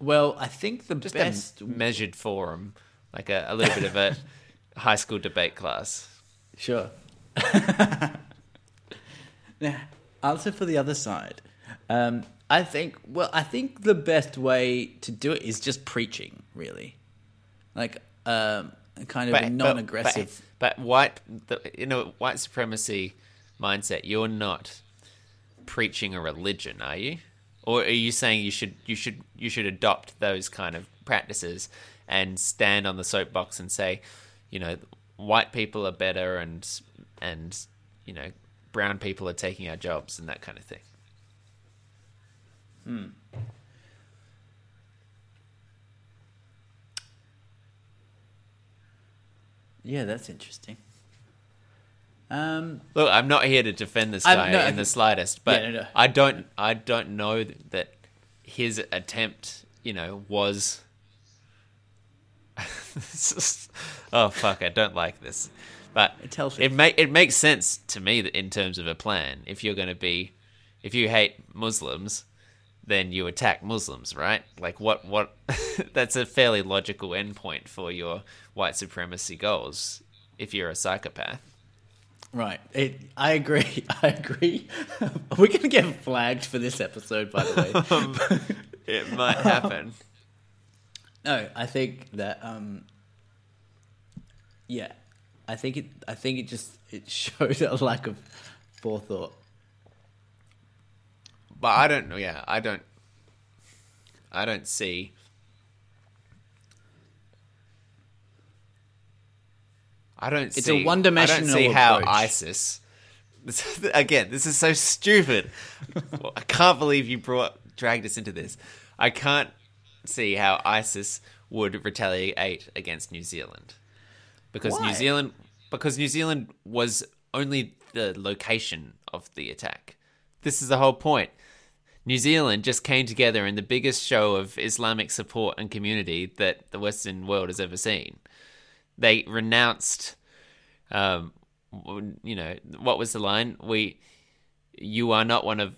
well, I think the Just best. a measured forum, like a, a little bit of a high school debate class. Sure. now, answer for the other side. Um, I think. Well, I think the best way to do it is just preaching. Really, like um, kind of a non-aggressive. But, but, white, the, you know, white supremacy mindset. You're not preaching a religion, are you? Or are you saying you should you should you should adopt those kind of practices and stand on the soapbox and say, you know, white people are better and and you know brown people are taking our jobs and that kind of thing. Hmm. Yeah, that's interesting. Um, Look, I'm not here to defend this guy no, in the slightest, but Yeah, no, no. I don't, I don't know that his attempt, you know, was. oh fuck! I don't like this, but healthy. it make it makes sense to me that in terms of a plan. If you're going to be, if you hate Muslims, then you attack Muslims, right? Like what? What? that's a fairly logical endpoint for your white supremacy goals. If you're a psychopath. Right. It, I agree. I agree. We're gonna get flagged for this episode, by the way. It might happen. No, I think that um yeah. I think it I think it just it showed a lack of forethought. but I don't know. Yeah, I don't. I don't see. I don't It's a one-dimensional I don't see how approach. ISIS. Again, this is so stupid. I can't believe you brought dragged us into this. I can't see how ISIS would retaliate against New Zealand because Why? New Zealand because New Zealand was only the location of the attack. This is the whole point. New Zealand just came together in the biggest show of Islamic support and community that the Western world has ever seen. They renounced, um, you know, what was the line? We, you are not one of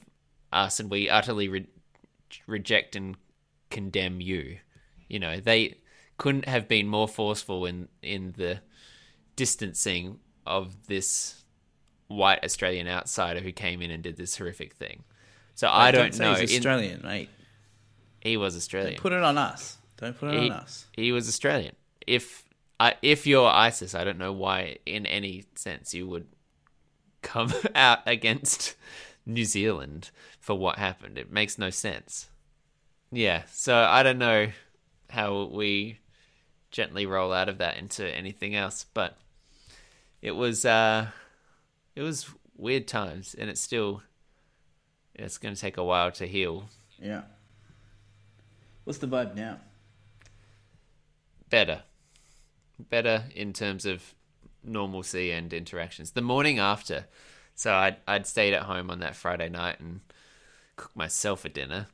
us, and we utterly re- reject and condemn you. You know, they couldn't have been more forceful in in the distancing of this white Australian outsider who came in and did this horrific thing. So I don't, say know. He's In- Australian, mate. he was Australian. Put it on us. Don't put it he, on us. he was Australian. If I, if you're ISIS, I don't know why, in any sense, you would come out against New Zealand for what happened. It makes no sense. Yeah, so I don't know how we gently roll out of that into anything else, but it was uh, it was weird times, and it's still it's going to take a while to heal. Yeah. What's the vibe now? better better in terms of normalcy and interactions. The morning after. So i'd, I'd stayed at home on that friday night and cooked myself a dinner.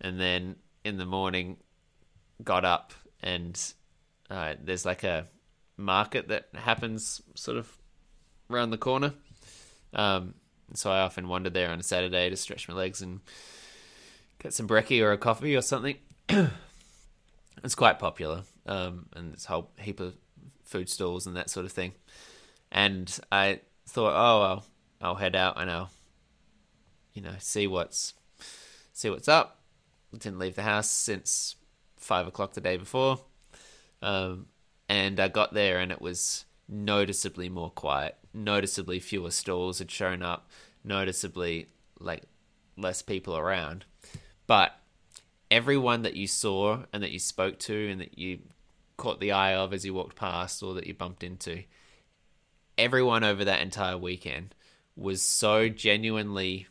And then in the morning got up and uh, there's like a market that happens sort of around the corner. Um, so i often wander there on a saturday to stretch my legs and get some brekkie or a coffee or something. It's quite popular, um, and this whole heap of food stalls and that sort of thing. And I thought, oh, I'll, I'll head out and I'll, you know, see what's see what's up. Didn't leave the house since five o'clock the day before, um, and I got there and it was noticeably more quiet. Noticeably fewer stalls had shown up. Noticeably like less people around, but everyone that you saw and that you spoke to and that you caught the eye of as you walked past or that you bumped into, everyone over that entire weekend was so genuinely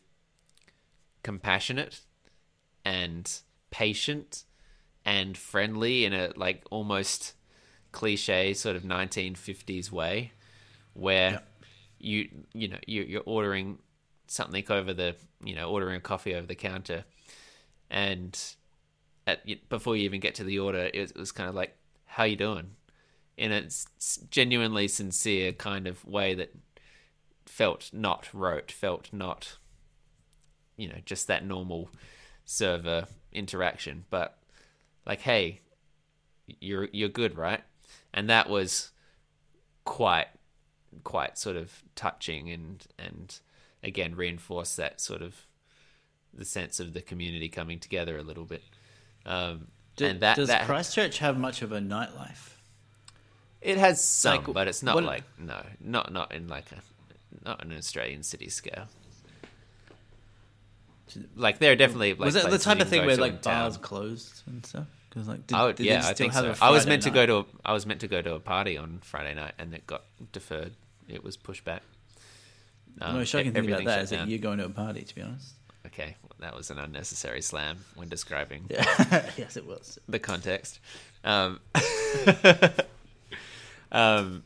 compassionate and patient and friendly in a like almost cliche sort of 1950s way where you you know you, you're ordering something over the you know ordering a coffee over the counter and at, before you even get to the order, it was, it was kind of like, "How you doing?" in a genuinely sincere kind of way that felt not rote, felt not, you know, just that normal server interaction, but like, hey, you're you're good, right? And that was quite quite sort of touching and and again reinforced that sort of the sense of the community coming together a little bit. Um, Do- and that does that Christchurch have much of a nightlife? it has some, Like, but it's not what- like no, not not in like a not an Australian city scale. Like there are definitely like was it the type of thing where like in town. bars closed and stuff? Because like, did, I would, did yeah, I think have so. a I was meant to go to a, I was meant to go to a party on Friday night, and it got deferred. It was pushed back. The Um, most shocking thing about that that you're going to a party. To be honest, Okay, that was an unnecessary slam when describing yeah, yes, it was. the context. Um, um,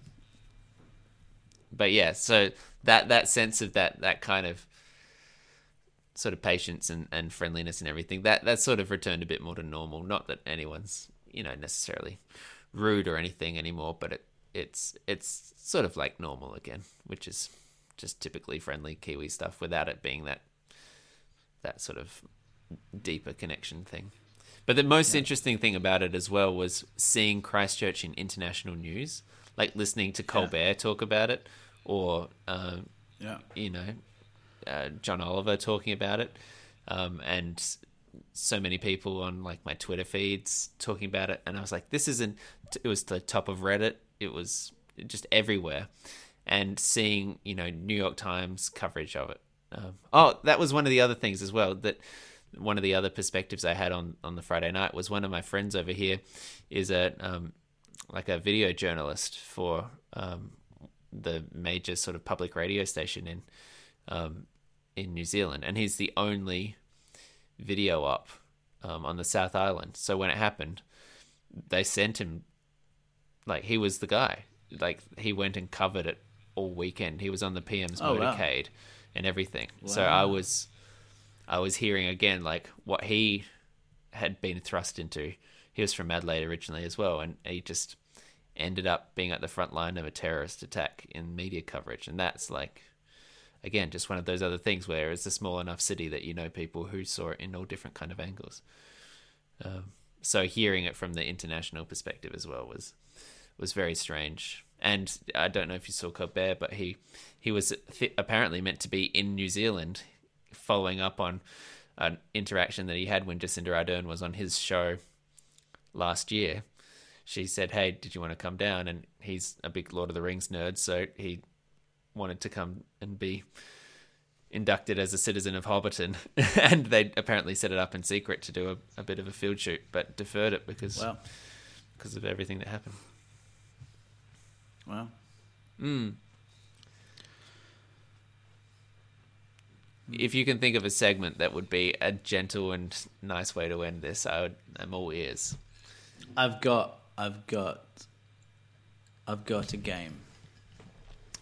but yeah, so that that sense of that that kind of sort of patience and, and friendliness and everything that that sort of returned a bit more to normal. Not that anyone's you know necessarily rude or anything anymore, but it it's it's sort of like normal again, which is just typically friendly Kiwi stuff without it being that that sort of deeper connection thing. But the most interesting thing about it as well was seeing Christchurch in international news, like listening to Colbert talk about it, or um, Yeah, you know, uh, John Oliver talking about it, um, and so many people on like my Twitter feeds talking about it, and I was like, this isn't. It was the top of Reddit. It was just everywhere, and seeing you know New York Times coverage of it. Um, oh, that was one of the other things as well that one of the other perspectives I had on on the Friday night was one of my friends over here is a um, like a video journalist for um, the major sort of public radio station in um, in New Zealand, and he's the only video up um, on the South Island. So when it happened, they sent him like he was the guy. Like he went and covered it all weekend. He was on the PM's Oh, wow. And everything. So I was I was hearing again like what he had been thrust into. He was from Adelaide originally as well, and he just ended up being at the front line of a terrorist attack in media coverage, and that's like again just one of those other things where it's a small enough city that you know people who saw it in all different kind of angles. Um, so hearing it from the international perspective as well was was very strange. And I don't know if you saw Colbert, but he he was th- apparently meant to be in New Zealand, following up on an interaction that he had when Jacinda Ardern was on his show last year. She said, "Hey, did you want to come down?" And he's a big Lord of the Rings nerd, so he wanted to come and be inducted as a citizen of Hobbiton. and they apparently set it up in secret to do a, a bit of a field shoot, but deferred it because wow, because of everything that happened. Wow. Mm. If you can think of a segment that would be a gentle and nice way to end this, I would. I'm all ears. I've got, I've got, I've got a game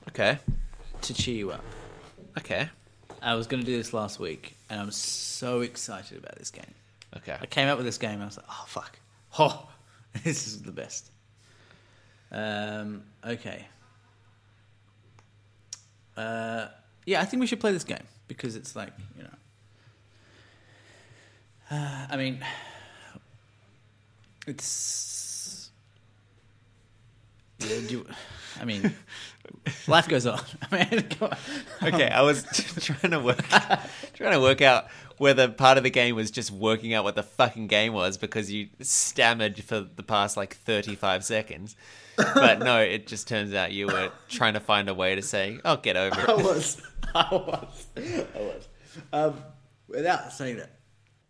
Okay. to cheer you up. Okay. I was going to do this last week, and I'm so excited about this game. Okay. I came up with this game, and I was like, "Oh fuck, oh, this is the best." Um, okay. Uh, yeah, I think we should play this game because it's like you know. Uh, I mean, it's. Yeah, do I mean, life goes on. I mean, on. Okay. I was trying to work trying to work out whether part of the game was just working out what the fucking game was because you stammered for the past like 35 seconds. But no, it just turns out you were trying to find a way to say, "Oh, get over it." I was. I was. I was. Um, without saying that.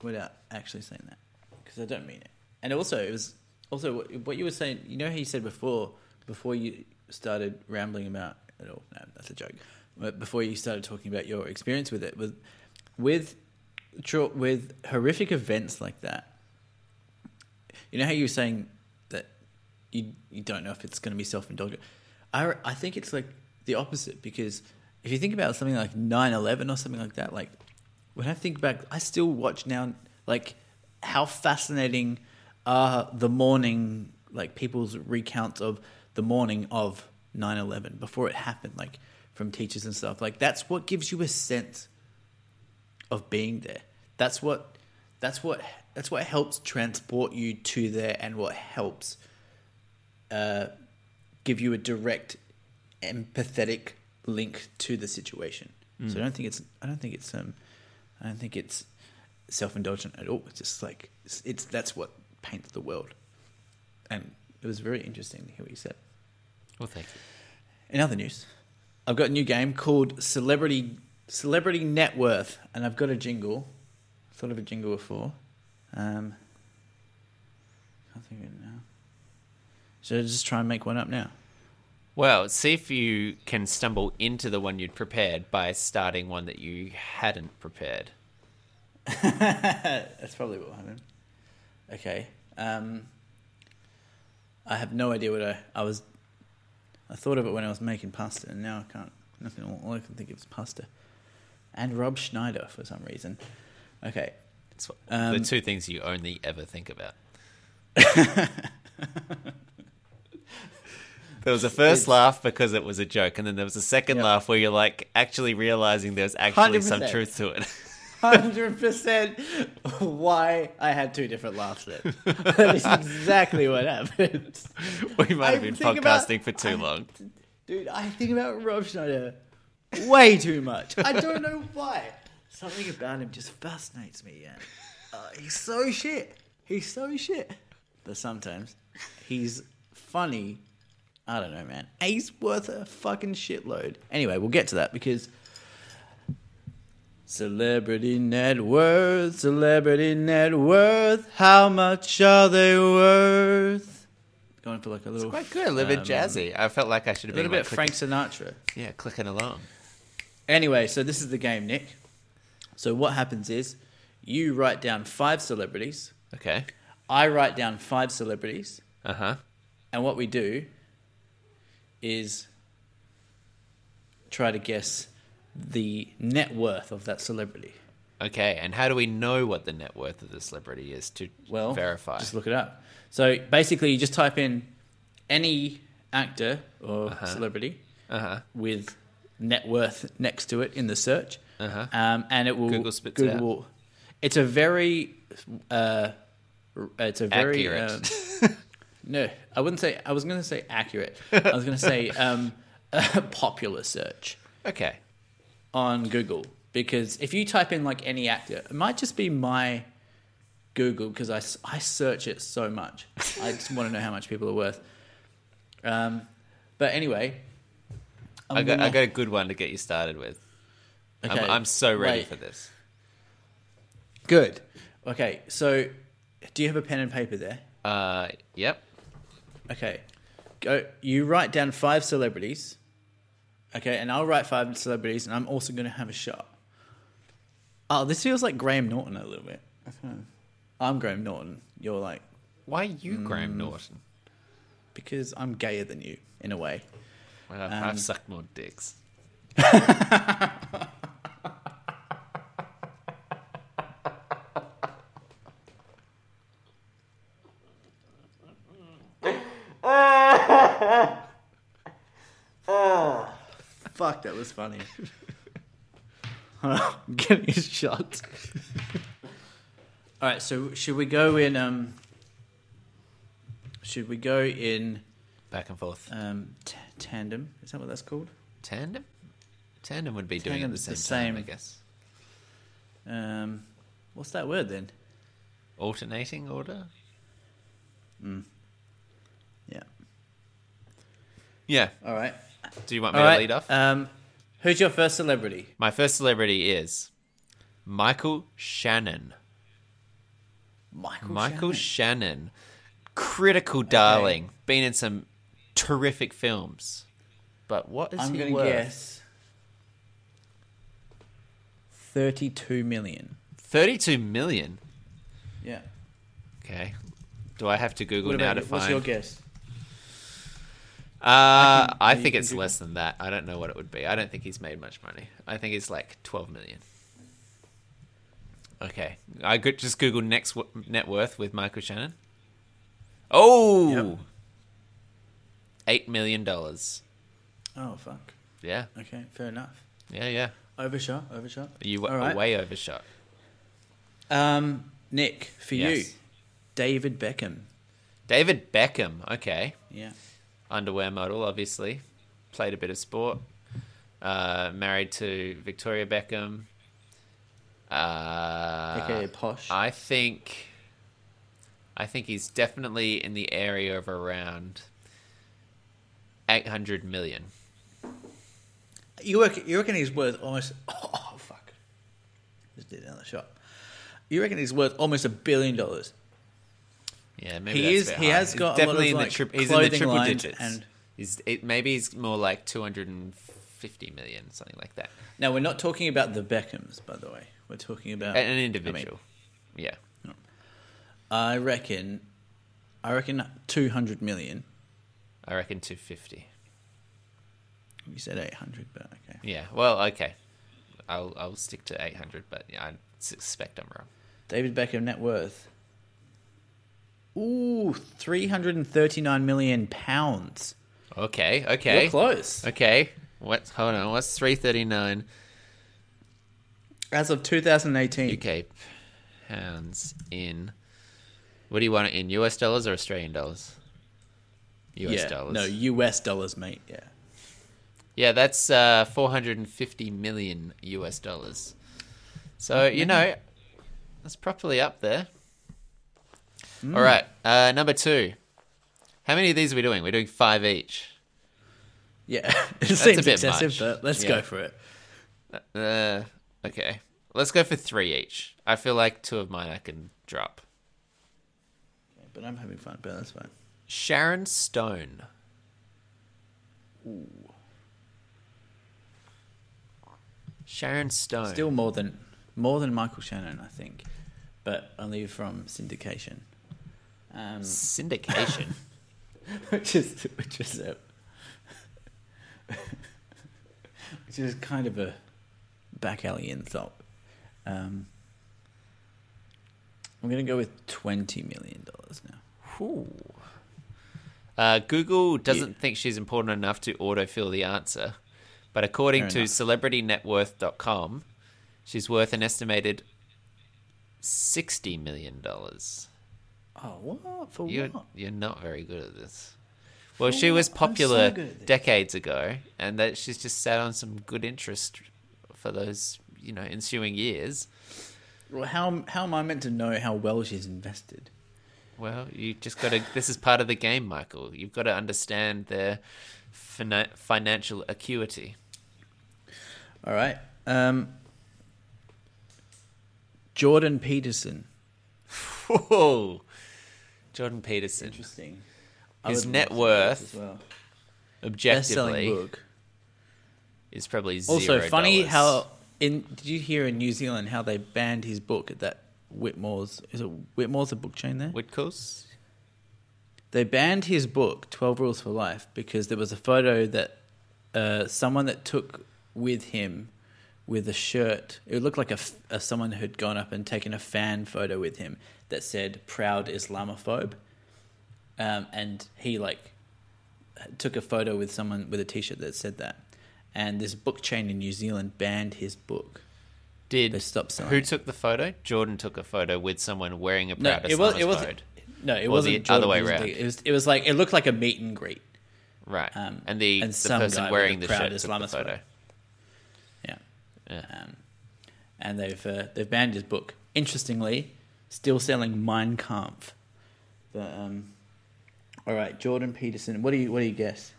Without actually saying that. Because I don't mean it. And also, it was. Also, what- you were saying, you know how you said before, before you started rambling about it all, no, that's a joke. But before you started talking about your experience with it, with, with, with horrific events like that, you know how you were saying you you don't know if it's going to be self indulgent. I I think it's like the opposite because if you think about something like 9-11 or something like that, like when I think back, I still watch now like how fascinating are the morning like people's recounts of the morning of 9-11 before it happened like from teachers and stuff like that's what gives you a sense of being there that's what that's what that's what helps transport you to there and what helps uh, give you a direct empathetic link to the situation so i don't think it's i don't think it's um i don't think it's self-indulgent at all it's just like it's, it's that's what paints the world and it was very interesting to hear what you said Well, thank you. in other news, I've got a new game called Celebrity Celebrity Net Worth, and I've got a jingle. Thought of a jingle before. Um, can't think of it now. Should I just try and make one up now? Well, see if you can stumble into the one you'd prepared by starting one that you hadn't prepared. That's probably what happened. Okay. Um, I have no idea what I, I was. I thought of it when I was making pasta, and now I can't. Nothing. All I can think of is pasta, and Rob Schneider for some reason. Okay. What- Um, the two things you only ever think about. there was a first It's- laugh because it was a joke, and then there was a second Yep. laugh where you're like actually realizing there's actually some 100%. truth to it. Hundred percent. Why I had two different laughs then. that is exactly what happened. we might have been think about- podcasting for too I- long. Dude, I think about Rob Schneider way too much. I don't know why. Something about him just fascinates me. Yeah, uh, he's so shit. He's so shit. But sometimes he's funny. I don't know, man. He's worth a fucking shitload. Anyway, we'll get to that because celebrity net worth, celebrity net worth. How much are they worth? Going for like a little Quite good, a little bit um, jazzy. I felt like I should A have been little like, bit Frank Sinatra. yeah, clicking along. Anyway, so this is the game, Nick. So what happens is you write down five celebrities. Okay. I write down five celebrities, Uh huh. and what we do is try to guess the net worth of that celebrity. Okay, and how do we know what the net worth of the celebrity is to Well, verify? Just look it up. So basically, you just type in any actor or Uh-huh. celebrity Uh huh. with net worth next to it in the search, Uh-huh. um, and it will Google spits Google out. It's a very, uh, it's a very Accurate. um, no, I wouldn't say. I was going to say accurate. I was going to say um, a popular search Okay. on Google because if you type in like any actor, it might just be my Google because I, s- I search it so much. I just want to know how much people are worth. Um, but anyway, I'm I got, gonna- got a good one to get you started with. Okay, I'm, I'm so ready wait. for this. Good. Okay, so do you have a pen and paper there? Uh, yep. Okay. Go. You write down five celebrities. Okay, and I'll write five celebrities, and I'm also going to have a shot. Oh, this feels like Graham Norton a little bit. I'm Graham Norton. You're like Why are you, Mm. Graham Norton? because I'm gayer than you in a way. Well, Um, I've sucked more dicks. That was funny. I'm getting a shot. All right, so should we go in? Um, should we go in Back and forth. um, t- tandem? Is that what that's called? Tandem? Tandem would be doing it at the same, the time, I guess. Um, what's that word then? Alternating order? Yeah. Yeah. All right. Do you want me All to right. lead off? Um, who's your first celebrity? My first celebrity is Michael Shannon. Michael. Michael Shannon. Shannon. Critical darling. Been in some terrific films. But what is I'm he going to worth? guess thirty-two million. 32 million. Yeah. Okay. Do I have to Google now to you? What's your guess? Uh, I, think it's less than that. I don't know what it would be. I don't think he's made much money. I think it's like 12 million. Okay. I could just Google next w- net worth with Michael Shannon. Oh! Yep. eight million dollars. Oh fuck. Yeah, Okay, fair enough. yeah, yeah. Overshot, overshot. You were right. way overshot. Um, Nick, for you, David Beckham. David Beckham. Okay, Yeah. Underwear model, obviously. Played a bit of sport. Uh, married to Victoria Beckham. Uh, AKA posh. I think. I think he's definitely in the area of around eight hundred million. You reckon, you reckon he's worth almost? Oh fuck! Just did another shot. You reckon he's worth almost a billion dollars? Yeah, maybe He that's is- a bit he high. has He's got a lot definitely of, in the like, he's in the triple digits. and- He's it, maybe he's more like two hundred and fifty million, something like that. Now we're not talking about the Beckhams, by the way. We're talking about An individual. yeah. I reckon, I reckon two hundred million. I reckon 250. You said eight hundred, but okay. Yeah. Well, okay. I'll I'll stick to 800, but yeah, I suspect I'm wrong. David Beckham net worth. Ooh, three hundred and thirty-nine million pounds. Okay. Okay. You're close. Okay. What? Hold on. What's 339 As of 2018. UK pounds in? What do you want it in? US dollars or Australian dollars? US yeah, dollars. No, US dollars, mate. Yeah. Yeah, that's uh, 450 million US dollars. So, you know, that's properly up there. All right, uh, number two. How many of these are we doing? We're doing five each. Yeah. it a seems bit excessive, much. but let's Yeah. go for it. Uh, okay. Let's go for three each. I feel like two of mine I can drop. But I'm having fun, but that's fine. Sharon Stone. Sharon Stone. Still more than more than Michael Shannon, I think, but only from syndication. Um, syndication. which is which is a, which is kind of a back alley insult. Um, I'm gonna go with twenty million dollars now. Uh, Google doesn't Yeah. think she's important enough to autofill the answer, but according Fair to enough. CelebrityNetWorth.com, she's worth an estimated sixty million dollars. Oh, what for You're what? you're not very good at this. Well, For she was what? So popular this. decades ago, and that she's just sat on some good interest for those you know ensuing years. Well, how how am I meant to know how well she's invested? Well, you just got to. This is part of the game, Michael. You've got to understand their fina- financial acuity. All right, um, Jordan Peterson. Whoa, Jordan Peterson. Interesting. His would net love to do worth, as well. Objectively, Best-selling book. is probably zero. Also, funny dollars. how in did you hear in New Zealand how they banned his book at that Whitmore's? Is it Whitmore's a book chain there? Whitcoulls. They banned his book, 12 Rules for Life, because there was a photo that uh, someone that took with him with a shirt. It looked like a, f- a someone who'd gone up and taken a fan photo with him that said "proud Islamophobe," um, and he like took a photo with someone with a T-shirt that said that. And this book chain in New Zealand banned his book. Did They stopped selling who it. took the photo? Jordan took a photo with someone wearing a No, proud it was it wasn't. No, it Or wasn't the other way around. It was it was like it looked like a meet and greet. right, Um, and the and the person wearing the shirt took the photo. photo. Yeah. Yeah. Um, and they've uh, they've banned his book. Interestingly, still selling Mein Kampf. But um, all right, Jordan Peterson. What do you what do you guess?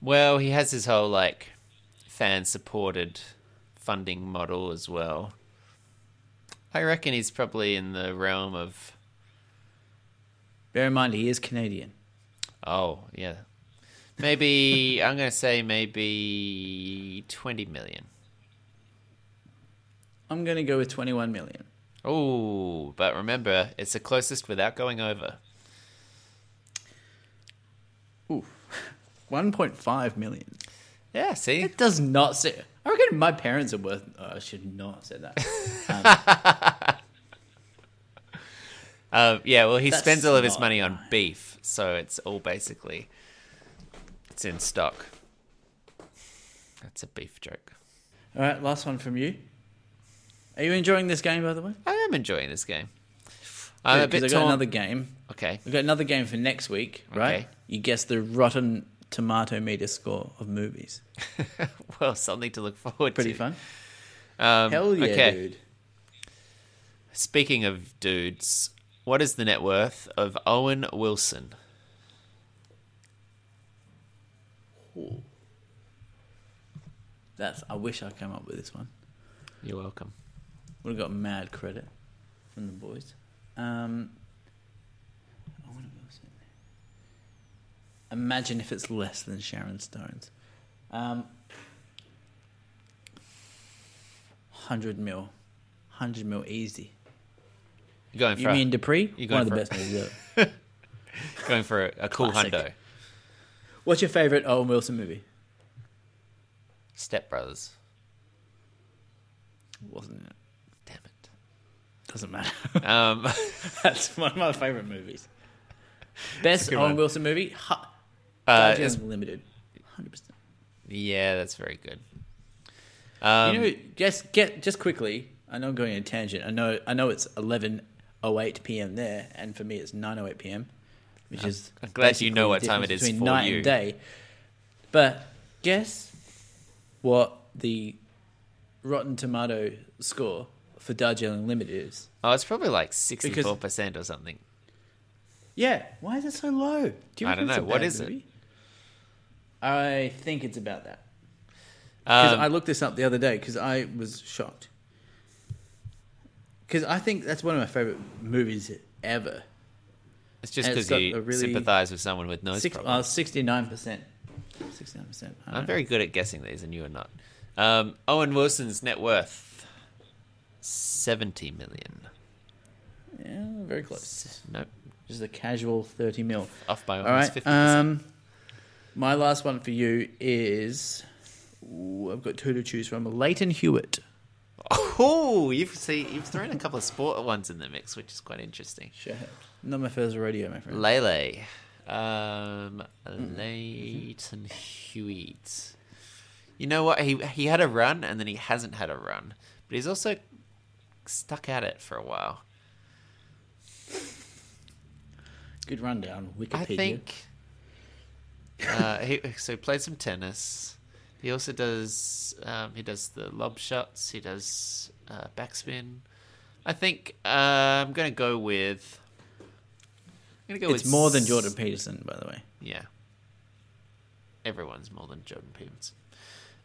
Well, he has his whole like fan supported funding model as well. I reckon he's probably in the realm of Bear in mind he is Canadian. oh yeah, maybe I'm gonna say maybe twenty million. I'm gonna go with 21 million. Oh, but remember, it's the closest without going over. Ooh, 1.5 million. Yeah, see, It does not say. I reckon my parents are worth. Oh, I should not have said that. Um, Um, yeah, well, he spends all of his money on right. beef, so it's all basically it's in stock. That's a beef joke. All right, last one from you. Are you enjoying this game, by the way? I am enjoying this game. I'm a Because bit I got torn. another game. Okay, We've got another game for next week, right? Okay. You guess the Rotten Tomato meter score of movies. well, something to look forward Pretty to. fun. Um, Hell yeah, okay. dude. Speaking of dudes, what is the net worth of Owen Wilson? That's. I wish I came up with this one. You're welcome. Would have got mad credit from the boys. Um. Imagine if it's less than Sharon Stone's. Um, hundred mil, hundred mil easy. You're going for You a, mean Dupree? You're One of going the best movies ever. going for a, a cool Classic. hundo. What's your favorite Owen Wilson movie? Step Brothers. Wasn't it? Doesn't matter. Um, That's one of my favorite movies. Best Owen. Wilson movie? Ha- uh, it's- Limited. Hundred percent. yeah, that's very good. Um, you know, just get just quickly. I know I'm going on a tangent. I know. I know it's eleven oh eight p.m. there, and for me it's nine oh eight p.m. Which is I'm glad you know basically what the time it is difference between for night you. and day. But guess what the Rotten Tomato score for Darjeeling Limited is? oh, it's probably like 64% or something. Yeah, why is it so low? Do you I don't know. What is it? I think it's about that. Um, I looked this up the other day because I was shocked. Because I think that's one of my favorite movies ever. it's just because you really- sympathize with someone with nose Six, uh, problems. 69%. 69%. I I'm don't very good at guessing these, and you are not. Um, Owen Wilson's net worth 70 million. Yeah, very close. Nope. Just a casual 30 mil. Off by almost right. 50%. Um, my last one for you is. Ooh, I've got two to choose from. Lleyton Hewitt. oh, you've see, you've thrown a couple of sport ones in the mix, which is quite interesting. Sure. Not my first radio, my friend. Lele. Um, Lleyton Hewitt. You know what? He he had a run and then he hasn't had a run, but he's also stuck at it for a while. Good rundown. Wikipedia. I think. Uh, he so he played some tennis. He also does um, he does the lob shots. He does uh, backspin. I think uh, I'm going to go with. I'm going to go it's with more than Jordan Peterson, by the way. Yeah. Everyone's more than Jordan Peterson.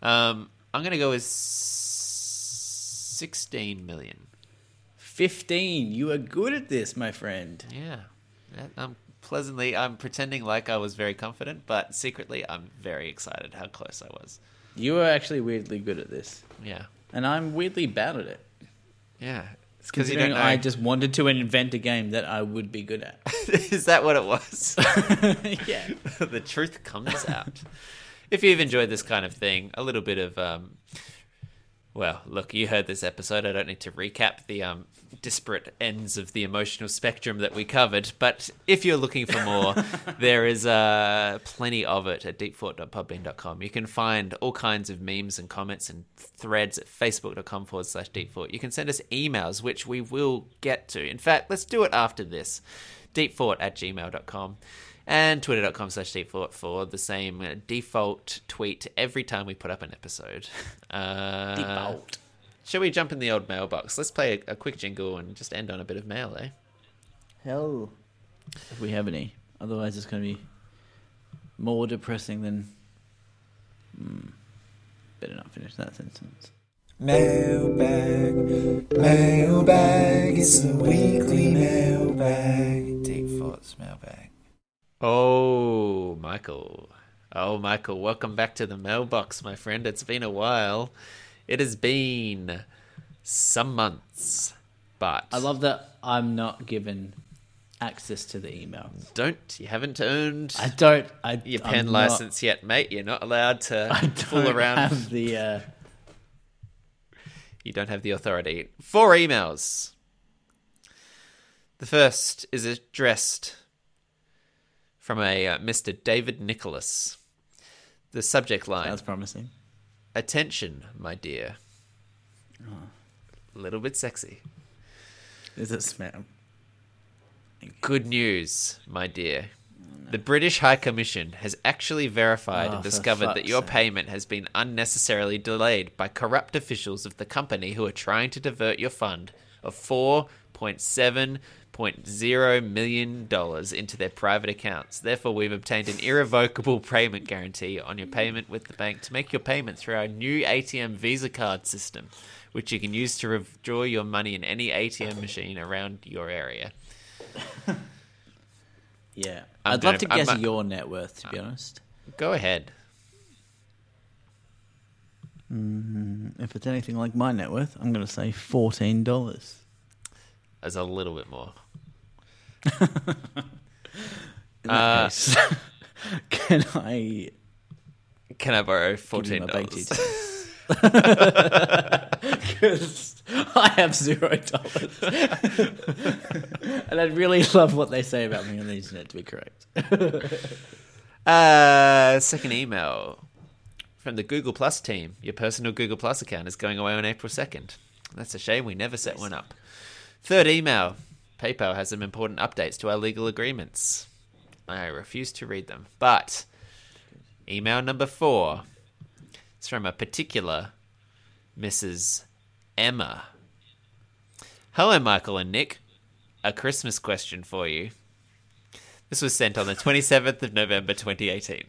Um, I'm going to go with 16 million. 15. You are good at this, my friend. Yeah. I'm pleasantly, I'm pretending like I was very confident, but secretly I'm very excited how close I was. You are actually weirdly good at this. Yeah. And I'm weirdly bad at it. Yeah. It's because you don't know. I just wanted to invent a game that I would be good at. Is that what it was? yeah. the truth comes out. If you've enjoyed this kind of thing, a little bit of um, well, look, you heard this episode. I don't need to recap the um, disparate ends of the emotional spectrum that we covered. But if you're looking for more, there is uh, plenty of it at deepfort.podbean.com. You can find all kinds of memes and comments and threads at facebook.com forward slash deepfort. You can send us emails, which we will get to. In fact, let's do it after this. Deepfort at gmail.com and twitter.com slash default for the same default tweet every time we put up an episode. Uh, Default. Shall we jump in the old mailbox? Let's play a, a quick jingle and just end on a bit of mail, eh? Hell. If we have any. Otherwise, it's going to be more depressing than. Hmm. Better not finish that sentence. Mailbag, mailbag, it's the weekly mailbag. Deep thoughts mailbag. Oh, Michael. Oh, Michael, welcome back to the mailbox, my friend. It's been a while. It has been some months, but I love that I'm not given access to the email. don't you haven't earned I don't. I, your I'm pen not- license yet, mate. You're not allowed to I fool don't around. have the. Uh, You don't have the authority. Four emails. The first is addressed from a uh, Mr. David Nicholas. The subject line That's promising. Attention, my dear. A little bit sexy. Is it spam? Good news, my dear. Oh, the British High Commission has actually verified Oh, and discovered that your sake. payment has been unnecessarily delayed by corrupt officials of the company who are trying to divert your fund of $4.7.0 into their private accounts. Therefore, we've obtained an irrevocable payment guarantee on your payment with the bank to make your payment through our new ATM Visa card system, which you can use to withdraw your money in any ATM machine around your area. Yeah. I'm I'd love to gonna- I'm guess not- your net worth, to be uh, honest. Go ahead. Mm-hmm. If it's anything like my net worth, I'm going to say $14. As a little bit more. In that Uh, case, can I Can I borrow fourteen dollars? Because I have zero dollars. and I'd really love what they say about me on the internet to be correct. Uh, second email from the Google Plus team. Your personal Google Plus account is going away on April second. That's a shame. We never set one up. Third email. PayPal has some important updates to our legal agreements. I refuse to read them. But email number four is from a particular Mrs. Emma. Hello, Michael and Nick. A Christmas question for you. This was sent on the 27th of November 2018.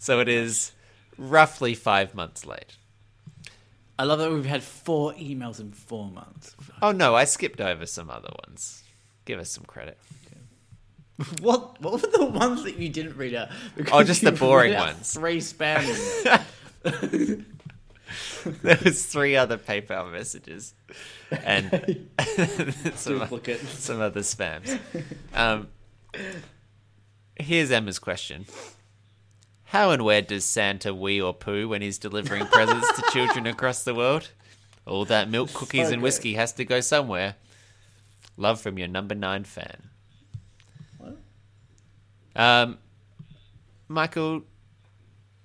So it is roughly five months late. I love that we've had four emails in four months. Oh no, I skipped over some other ones. Give us some credit. What what were the ones that you didn't read out? Oh, just the boring ones. Three spam. There was three other PayPal messages and some, Duplicate. some other spams. Um, here's Emma's question. How and where does Santa wee or poo when he's delivering presents to children across the world? All that milk, cookies, and whiskey has to go somewhere. Love from your number nine fan. What? Um, Michael,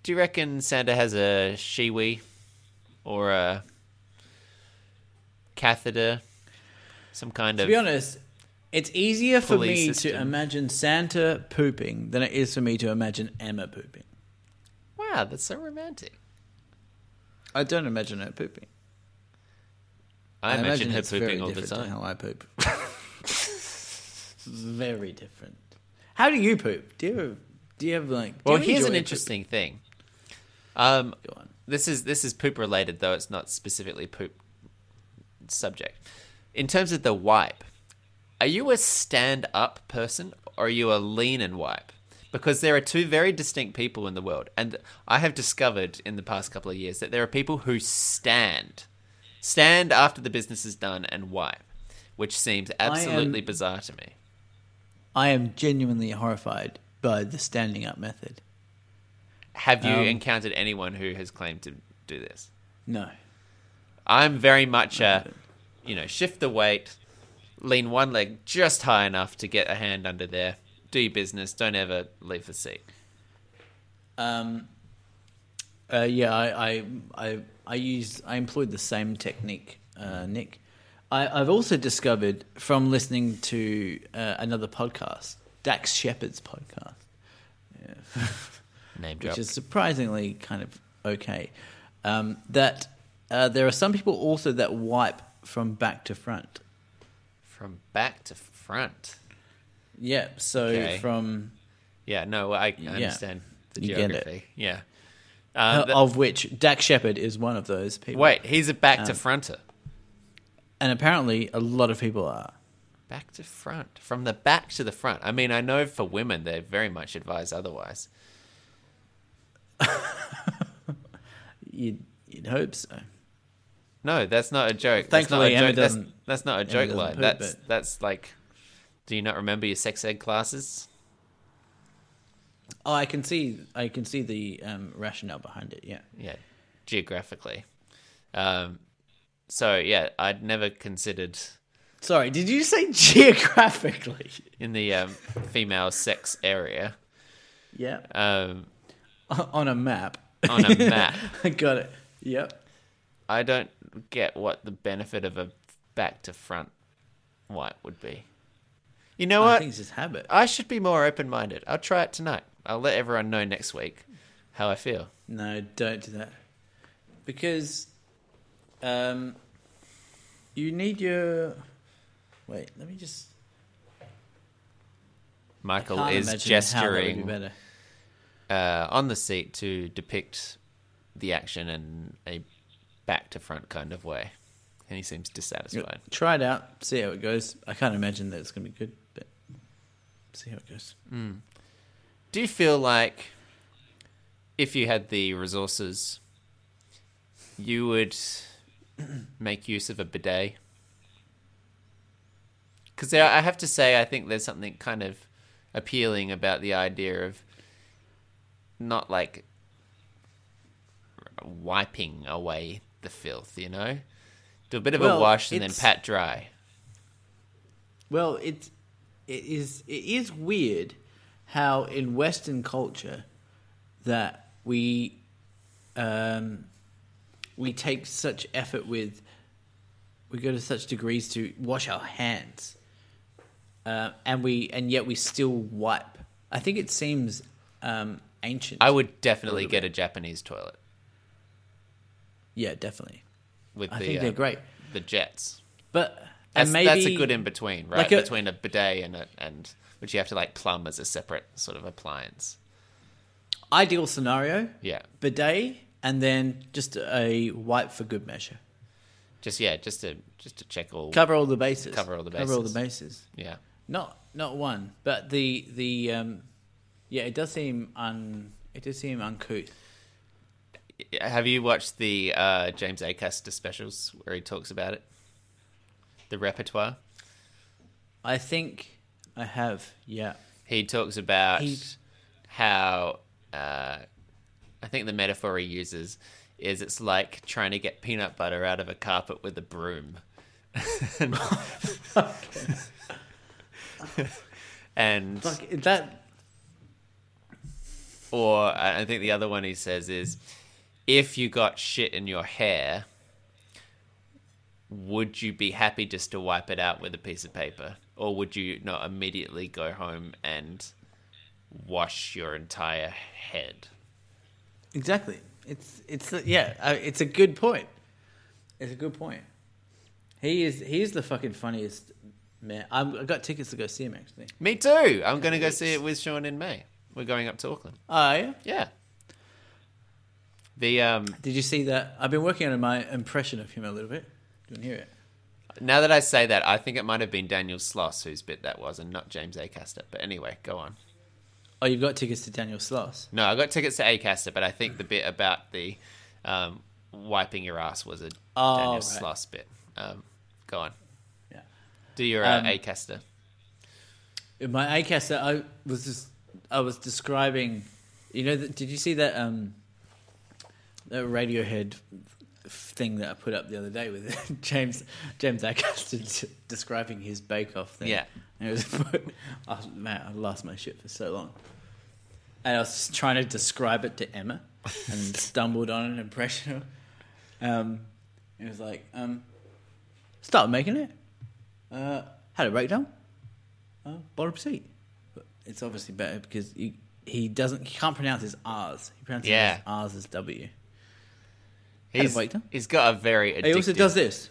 do you reckon Santa has a Shewee or a catheter? Some kind To of To be honest, it's easier for me system. to imagine Santa pooping than it is for me to imagine Emma pooping. Wow, that's so romantic. I don't imagine her pooping. I, imagine, her pooping all the time. how I poop. very different. How do you poop? Do you have, do you have like? Well, here's an poop? interesting thing. Um, this is this is poop related, though it's not specifically poop subject. In terms of the wipe, are you a stand up person or are you a lean and wipe? Because there are two very distinct people in the world, and I have discovered in the past couple of years that there are people who stand, stand after the business is done and wipe, which seems absolutely bizarre to me. I am genuinely horrified by the standing up method. Have you Um, encountered anyone who has claimed to do this? No. I'm very much a, you know, shift the weight, lean one leg just high enough to get a hand under there, do your business, don't ever leave the seat. Um, uh, yeah, I, I, I, I use, I employed the same technique, uh, Nick. I, I've also discovered from listening to uh, another podcast, Dax Shepard's podcast, Name drop. which is surprisingly kind of okay, um, that uh, there are some people also that wipe from back to front. From back to front. Yeah, so Okay. from Yeah, no, I, I Yeah. understand the You get it. geography. Yeah. uh, Um, th- of which Dax Shepard is one of those people. wait, he's a back to Um, fronter. and apparently a lot of people are. Back to front. From the back to the front. I mean, I know for women they very much advise otherwise. You'd, you'd hope so. No, that's not a joke. Thankfully, that's not Emma a joke. That's, that's not a joke line. poop, That's that's like. Do you not remember your sex ed classes? Oh, I can see. I can see the um, rationale behind it. Yeah. Yeah, geographically. Um, so yeah, I'd never considered Sorry, did you say geographically? in the um, female sex area Yeah. um, On a map. on a map. I got it. Yep. I don't get what the benefit of a back to front white would be. You know I what? think it's just habit. I should be more open minded. I'll try it tonight. I'll let everyone know next week how I feel. No, don't do that. Because um, you need your. Wait, let me just. Michael is imagine how that would be gesturing uh, on the seat to depict the action in a back to front kind of way. And he seems dissatisfied. Try it out, see how it goes. I can't imagine that it's going to be good, see how it goes. Hmm. Do you feel like if you had the resources, you would make use of a bidet? Because I have to say, I think there's something kind of appealing about the idea of not like wiping away the filth, you know? Do a bit of a wash and then pat dry. Well, it it is it is weird how in Western culture that we um, we take such effort with we go to such degrees to wash our hands, uh, and we and yet we still wipe. I think it seems um, ancient. I would definitely little get a Japanese toilet yeah, definitely. with I the think uh, they're great, the jets. but That's, and maybe that's a good in between, right? like a- between a bidet and a, and which you have to like plumb as a separate sort of appliance. ideal scenario. Yeah, bidet and then just a wipe for good measure. just yeah, just to just to check all. Cover all the bases. Cover all the bases, Cover all the bases. Yeah, Not not one, but the the um, yeah, it does seem un it does seem uncouth. have you watched the uh, James Acaster specials where he talks about it? The repertoire. I think I have. Yeah. He talks about He- how uh, I think the metaphor he uses is it's like trying to get peanut butter out of a carpet with a broom. and Like that. or I think the other one he says is if you got shit in your hair, would you be happy just to wipe it out with a piece of paper? Or would you not immediately go home and wash your entire head? Exactly. It's it's yeah. uh, It's a good point. It's a good point. He is he is the fucking funniest man. I'm, I got tickets to go see him actually. Me too. I'm going to go see it with Sean in May. We're going up to Auckland. Oh yeah. Yeah. The um Did you see that? I've been working on my impression of him a little bit. Do you want to hear it? now that I say that, I think it might have been Daniel Sloss whose bit that was, and not James Acaster. But anyway, go on. Oh, you've got tickets to Daniel Sloss. No, I got tickets to Acaster, but I think the bit about the um, wiping your ass was a Oh, Daniel right. Sloss bit. Um, go on. Yeah. Do your uh, Um, Acaster. In my ACAS, I was just I was describing. You know, did you see that um that Radiohead thing that I put up the other day with James James Acaster describing his Bake Off thing? Yeah. and it was oh, man, I lost my shit for so long, and I was trying to describe it to Emma, and stumbled on an impression. of Um, it was like um, start making it. Uh, had a breakdown uh, bottom seat. But it's obviously better because he, he doesn't he can't pronounce his R's. He pronounces Yeah. his R's as W. He's, he's got a very addictive... He also does this.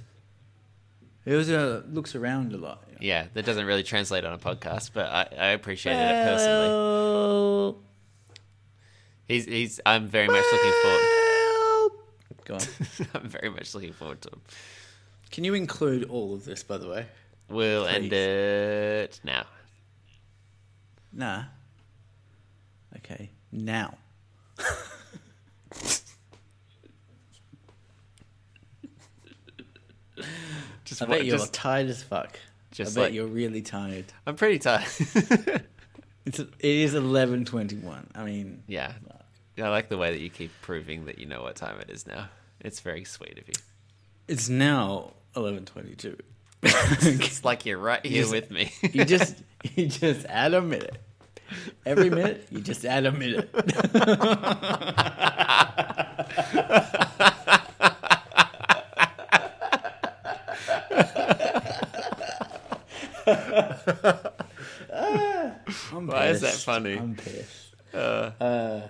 He also uh, looks around a lot. Yeah, that doesn't really translate on a podcast, but I, I appreciated it personally. He's, he's. I'm very much looking forward. Go on. I'm very much looking forward to him. Can you include all of this, by the way? We'll end it now. Nah. Okay. Now. Just I bet you're just- tired as fuck. just I bet like- you're really tired. I'm pretty tired. It's it is eleven twenty one. I mean, yeah. I like the way that you keep proving that you know what time it is now. It's very sweet of you. it's now eleven twenty two. It's like you're right here Just- with me. You just you just add a minute. Every minute, you just add a minute. Why pissed. is that funny? I'm pissed. Uh, uh,